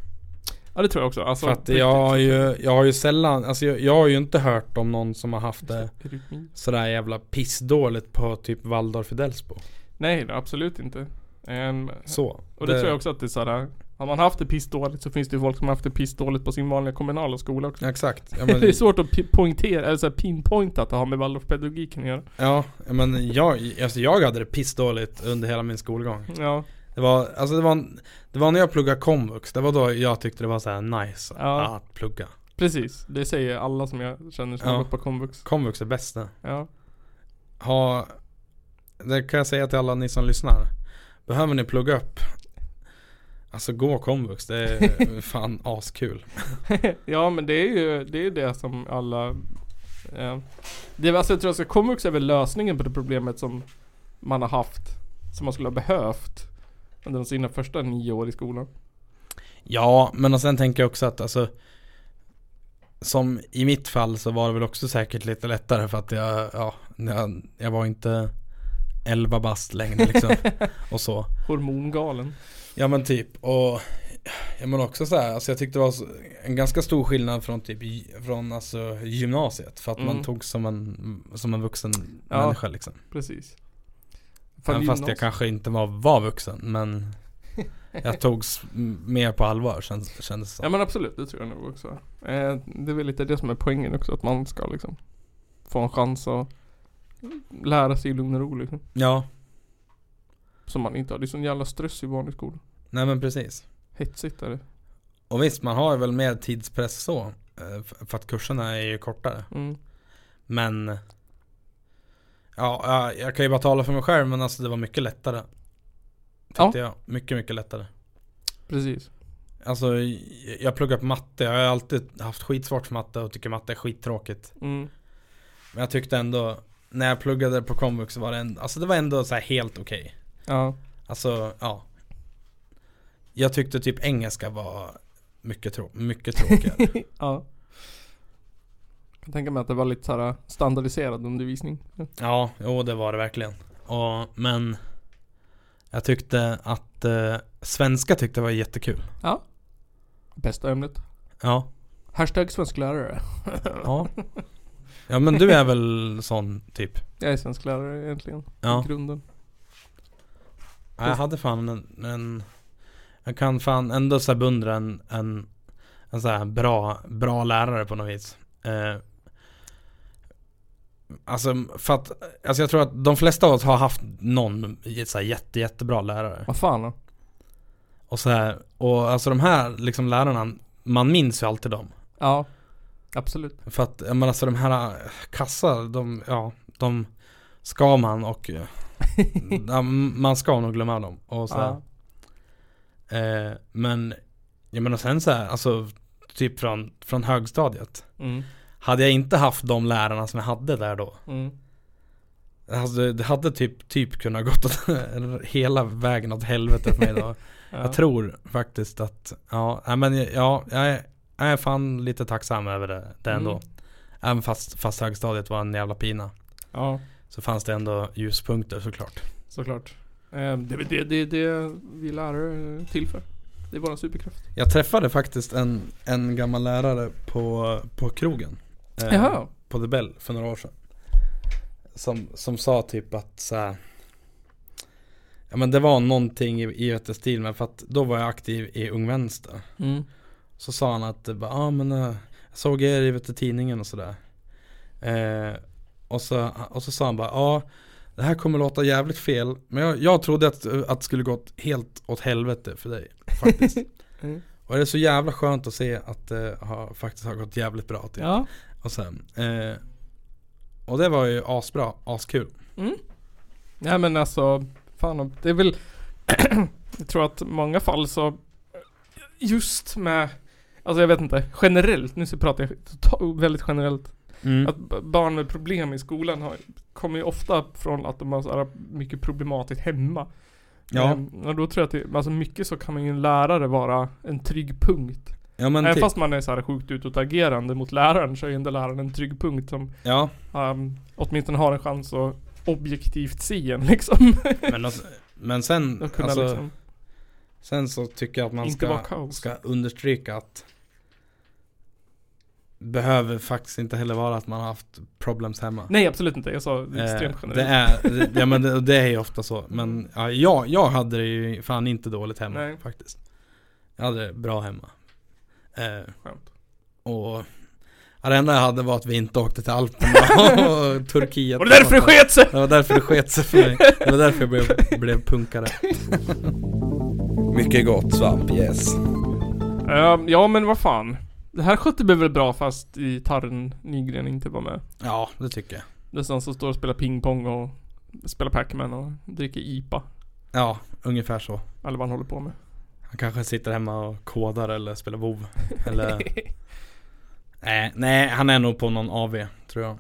Ja det tror jag också. Alltså, För att jag har ju, jag har ju sällan, alltså jag, jag har ju inte hört om någon som har haft det sådär jävla pissdåligt på typ Waldorf i Delsbo. Nej det absolut inte. Ehm, Så. och det, tror jag också att det är såhär. Har man haft det pissdåligt så finns det ju folk som har haft det pissdåligt på sin vanliga kommunala skola också. Exakt. Ja <laughs> det är men, svårt att poängtera, eller så här pinpointa att det har med Waldorfpedagogiken att göra. ja, men jag, alltså jag hade det pissdåligt under hela min skolgång. Ja, Det var, alltså det var, det var när jag pluggade komvux, det var då jag tyckte det var så här nice Ja. att plugga. precis. Det säger alla som jag känner som Ja. har gått på komvux. Komvux är bästa. Ja. Ha, det kan jag säga till alla ni som lyssnar. Behöver ni plugga upp Alltså gå komvux, det är <laughs> fan askul. ja men det är ju det, är det som alla eh, det, är- alltså jag tror att komvux är väl lösningen på det problemet som man har haft Som man skulle ha behövt Under sina första nio år i skolan Ja, men och sen tänker jag också att alltså Som i mitt fall så var det väl också säkert lite lättare för att jag, ja, jag, jag var inte 11 bast längre liksom. <laughs> och så. Hormongalen Ja men typ och Ja men också så här, alltså jag tyckte det var så- en ganska stor skillnad från typ från alltså gymnasiet för att Mm. man tog som en, som en vuxen Ja. människa liksom. Precis Även fast jag kanske inte var, var vuxen men <laughs> jag togs mer på allvar känns, kändes det som. Ja men absolut, det tror jag nog också eh, Det är väl lite det som är poängen också att man ska liksom Få en chans att Lära sig i lugn och ro liksom Ja, Som man inte har, det är sån jävla stress i vanlig skola nej men precis. Hetsigt är det Och visst, man har väl mer tidspress så. eh, För att kurserna är ju kortare. mm. Men Ja, ja, jag kan ju bara tala för mig själv men alltså det var mycket lättare. Tyckte jag. Mycket, mycket lättare. Precis Alltså jag- pluggar på matte. Jag har alltid haft skitsvårt för matte och tycker matte är skittråkigt. mm. Men jag tyckte ändå När jag pluggade på komvux var det ändå, alltså det var ändå så här helt okej. Ja Alltså, ja. Jag tyckte typ engelska var mycket, trå- mycket tråkigare. <laughs> Ja. Jag kan tänka mig att det var lite såhär standardiserad undervisning. Ja, jo det var det verkligen. Och, men jag tyckte att eh, svenska tyckte var jättekul. Ja. Bästa ämnet. Ja, Hashtag svensklärare. ja. Ja men du är väl sån typ? Jag är svensklärare egentligen. Ja. I grunden. Ja, Jag hade fan en, en Jag kan fan ändå så beundra en, en, en så här bra, bra lärare på något vis. Eh, alltså för att, alltså jag tror att de flesta av oss har haft någon så här jätte, jättebra lärare. Vad fan då? Och så här, och alltså de här liksom lärarna, man minns ju alltid dem. Ja. Absolut. För att, menar alltså de här kassa, de, ja, de ska man och ja, <laughs> man ska nog glömma dem. Och så. Ja. Eh, men jag menar sen så här, alltså typ från, från högstadiet. Mm. Hade jag inte haft de lärarna som jag hade där då. Mm. Alltså det hade typ, typ kunnat gått åt, <laughs> hela vägen åt helvete för mig då. <laughs> Ja. Jag tror faktiskt att, ja, men ja, jag är, jag är fan lite tacksam över det, det ändå. Mm. Även fast, fast högstadiet var en jävla pina. Ja. Så fanns det ändå ljuspunkter såklart. Såklart. Eh, det är det, det, det vi lärare är till för. Det är våran superkraft. Jag träffade faktiskt en, en gammal lärare på, på krogen. eh, Jaha. På The Bell för några år sedan. Som, som sa typ att så här, Ja men det var någonting i, i vet du, stil med för att då var jag aktiv i Ung Vänster. Mm. Så sa han att, ja ah, men eh, jag såg er i vet tidningen och sådär. Eh, och, så, och så sa han bara, ja det här kommer låta jävligt fel. Men jag, jag trodde att, att det skulle gått helt åt helvete för dig faktiskt. <laughs> Mm. Och det är så jävla skönt att se att det har, faktiskt har gått jävligt bra. Typ. Ja. Och sen, eh, och det var ju asbra, askul. Ja men alltså, fan det är väl <clears throat> Jag tror att många fall så Just med Alltså jag vet inte, generellt, nu så pratar jag väldigt generellt Mm. Att barn med problem i skolan har, kommer ju ofta från att de har så mycket problematiskt hemma Ja. Ehm, Och då tror jag att det, alltså mycket så kan man ju en lärare vara en trygg punkt Ja men Även typ, fast man är så här sjukt utåtagerande mot läraren så är ju ändå läraren en trygg punkt som ja. um, åtminstone har en chans att objektivt se en liksom. <laughs> Men, alltså, men sen, alltså, liksom. Sen så tycker jag att man ska, ska understryka att behöver faktiskt inte heller vara att man har haft problems hemma. Nej absolut inte, jag sa det Eh, extremt det generellt. är, det, ja men det, det är ju ofta så. Men ja, jag, jag hade det ju fan inte dåligt hemma Nej. faktiskt. Jag hade det bra hemma. Eh, Skönt. och ja, det enda jag hade var att vi inte åkte till Alperna <laughs> och Turkiet. Och det är därför det sket sig! Det var därför det sket sig för mig. Det var därför jag blev, blev punkare. Mycket gott svamp, yes. Ehm, ja men vad fan. Det här skötte vi väl bra fast gitarren Nygren inte var med. Ja, det tycker jag. Det är som står och spelar pingpong och spelar Pac-Man och dricker IPA. Ja, ungefär så. Eller vad han håller på med. Han kanske sitter hemma och kodar eller spelar WoW <laughs> Eller nej, nej, han är nog på någon AV tror jag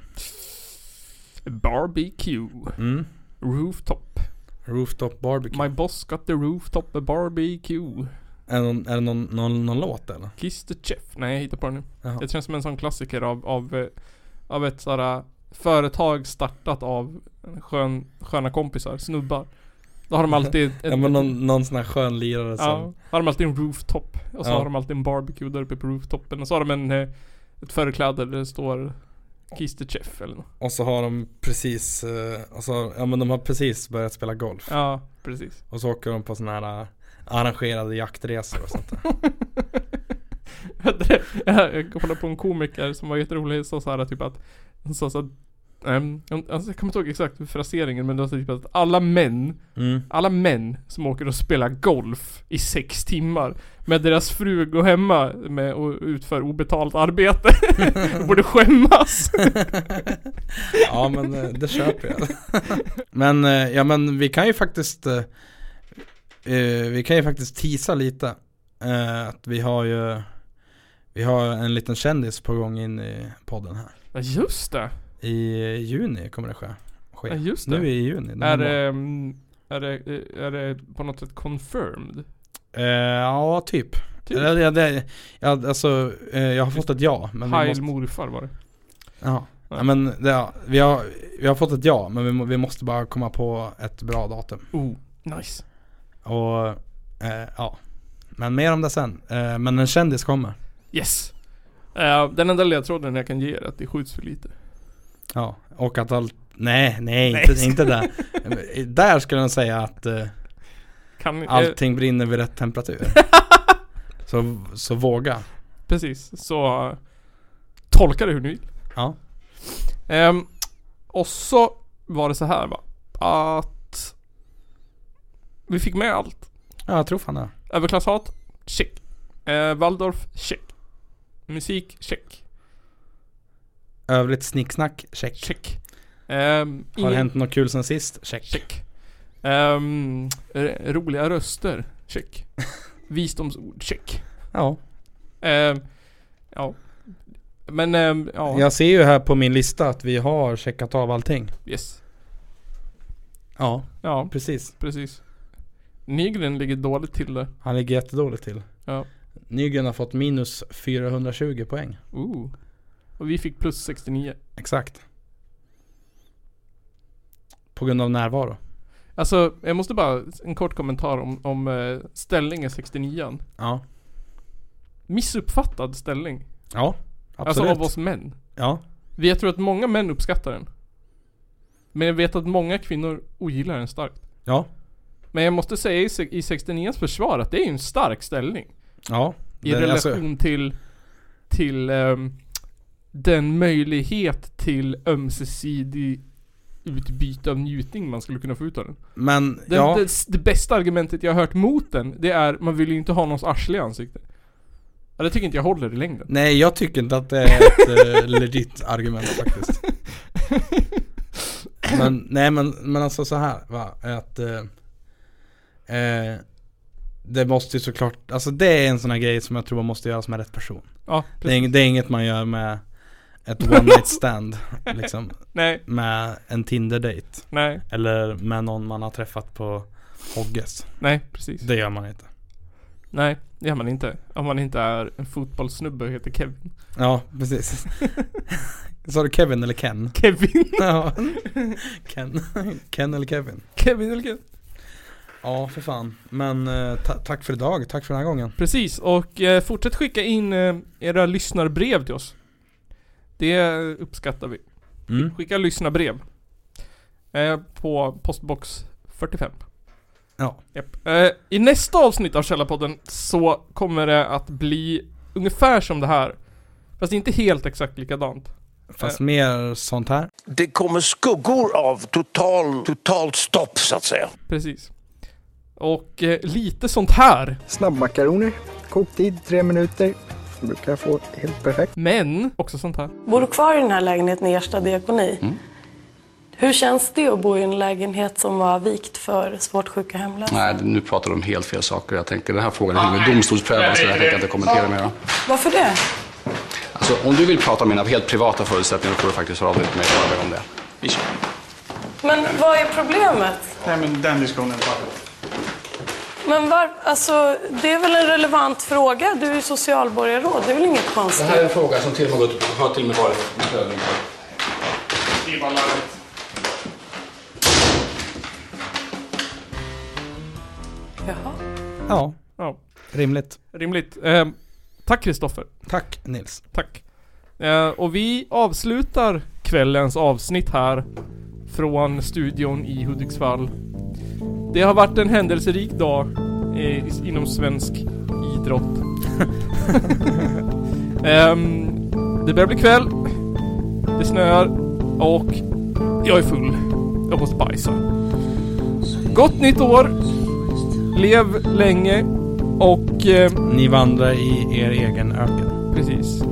Barbecue. mm. Rooftop. Rooftop barbecue My boss got the rooftop barbecue. Är det, någon, är det någon, någon, någon låt eller? Kiss the chef. Nej jag hittar på det nu. Jaha. Det känns som en sån klassiker av, av, eh, av ett sådär företag startat av skön, sköna kompisar, snubbar. Då har de alltid <laughs> ett, Ja men någon, någon sån här skön lirare som Ja, har de alltid en rooftop. Och så Ja. har de alltid en barbecue där uppe på rooftopen. Och så har de en, eh, ett förkläde där det står Kiss the chef eller något. Och så har de precis, eh, och så, ja men de har precis börjat spela golf Ja, precis. Och så åker de på såna här eh, arrangerade jaktresor och sånt där <laughs> jag kollade på en komiker som var jätterolig. Så sa typ att Han sa så att ehm, alltså, jag kommer inte ihåg exakt fraseringen men det var typ att alla män mm. Alla män som åker och spelar golf i sex timmar Med deras fru går hemma med och utför obetalt arbete <laughs> Borde skämmas <laughs> Ja men eh, det köper jag Men eh, ja men vi kan ju faktiskt eh, eh, Vi kan ju faktiskt tisa lite eh, Att vi har ju Vi har en liten kändis på gång in i podden här Ja just det! I juni kommer det ske, ske. Ja just det Nu i juni Är det, mm, är det, är det på något sätt confirmed? Eh, ja, typ. Typ. Det, det, ja, alltså, eh, jag har fått ett ja. Men Heil måste, morfar var det ja. ja, men det, ja, vi, har, vi har fått ett ja, men vi, vi måste bara komma på ett bra datum. Oh, nice Och, eh, ja. Men mer om det sen. Eh, men en kändis kommer. Yes! Eh, den enda ledtråden jag kan ge är att det skjuts för lite Ja, och att allt, nej, nej, Nej. inte, inte där. <laughs> där skulle jag säga att eh, Kan, allting brinner vid rätt temperatur. <laughs> så, så våga. Precis, så Tolka det hur ni vill Ja. Ehm, Och så var det så här va Att Vi fick med allt Ja, jag tror fan det. Överklasshat, check eh, Waldorf, check Musik, check Övrigt snicksnack, check. Check Ehm, Har det hänt något kul sen sist? Check. Check r- Roliga röster, check <laughs> Visdomsord, check Ja. Ehm, Ja Men ehm, ja, Jag ser ju här på min lista att vi har checkat av allting. yes Ja, Ja, precis. precis Nygren ligger dåligt till där Han ligger jättedåligt till. Ja. Nygren har fått minus 420 poäng. Ooh. Och vi fick plus 69 Exakt. På grund av närvaro. Alltså, jag måste bara, en kort kommentar om, om eh, ställningen 69 Ja. Missuppfattad ställning Ja, Alltså absolut. av oss män Ja. Vi- Jag tror att många män uppskattar den Men jag vet att många kvinnor ogillar den starkt Ja. Men jag måste säga i, i 69 försvar att det är ju en stark ställning Ja. I Det- relation alltså- till Till ehm, Den möjlighet till ömsesidig Utbyte av njutning man skulle kunna få ut av den men det, ja. det, det bästa argumentet jag har hört mot den Det är, man vill ju inte ha någons arsle i ansiktet Ja det tycker inte jag håller i längden Nej jag tycker inte att det är ett eh, <laughs> legit argument faktiskt. men nej men, men alltså så här va, att eh, eh, Det måste ju såklart, alltså det är en sån här grej som jag tror man måste göra med rätt person. Ja, Det är, det är inget man gör med ett one night stand <laughs> liksom. Nej, Med en Tinder-date. nej, Eller med någon man har träffat på Hogges. nej precis Det gör man inte. Nej, det gör man inte. Om man inte är en fotbollssnubbe och heter Kevin. Ja, precis. <laughs> Sa du Kevin eller Ken? Kevin? Ja. <laughs> Ken. Ken eller Kevin? Kevin eller Kevin? Ja, för fan. Men eh, ta- tack för idag, tack för den här gången. Precis, och eh, fortsätt skicka in eh, era lyssnarbrev till oss. Det uppskattar vi. Mm. Skicka lyssnarbrev. Eh, på postbox 45. Ja. Japp. Eh, I nästa avsnitt av Källarpodden så kommer det att bli ungefär som det här. Fast inte helt exakt likadant. Fast mer sånt här. Det kommer skuggor av total, totalt stopp så att säga. Precis. Och eh, lite sånt här. Snabbmakaroner, koktid tre minuter. Brukar jag få helt perfekt. Men också sånt här. Bor du kvar i den här lägenheten i Ersta diakoni? Hur känns det att bo i en lägenhet som var vikt för svårt sjuka hemlösa? Nej, nu pratar de om helt fel saker. Jag tänker den här frågan är med domstolsprövad så jag tänker inte kommentera mer. Varför det? Alltså, om du vill prata om mina helt privata förutsättningar då får du faktiskt höra av dig till mig och om det. Vi kör. Men vad är problemet? Nej, men den diskussionen Men var, alltså, det är väl en relevant fråga? Du är socialborgarråd, det är väl inget Det konstigt? här är en fråga som till och med gått, har till och med varit prövning. Jaha. Ja, Ja, rimligt. rimligt. Eh, tack Kristoffer. Tack Nils. Tack. Eh, och vi avslutar kvällens avsnitt här från studion i Hudiksvall. Det har varit en händelserik dag eh, inom svensk idrott. <laughs> Ehm, det börjar bli kväll. Det snöar och jag är full. Jag måste bajsa. Gott nytt år! Lev länge och... Eh, Ni vandrar i er egen öken. Precis.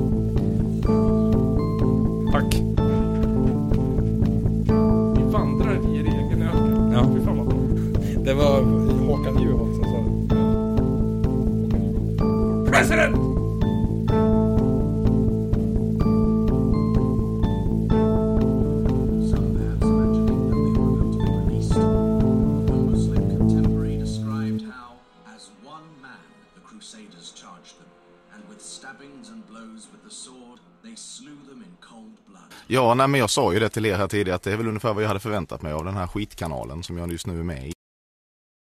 The sword, they slew them in cold blood. Ja, nej, men jag sa ju det till er här tidigare att det är väl ungefär vad jag hade förväntat mig av den här skitkanalen som jag just nu är med i.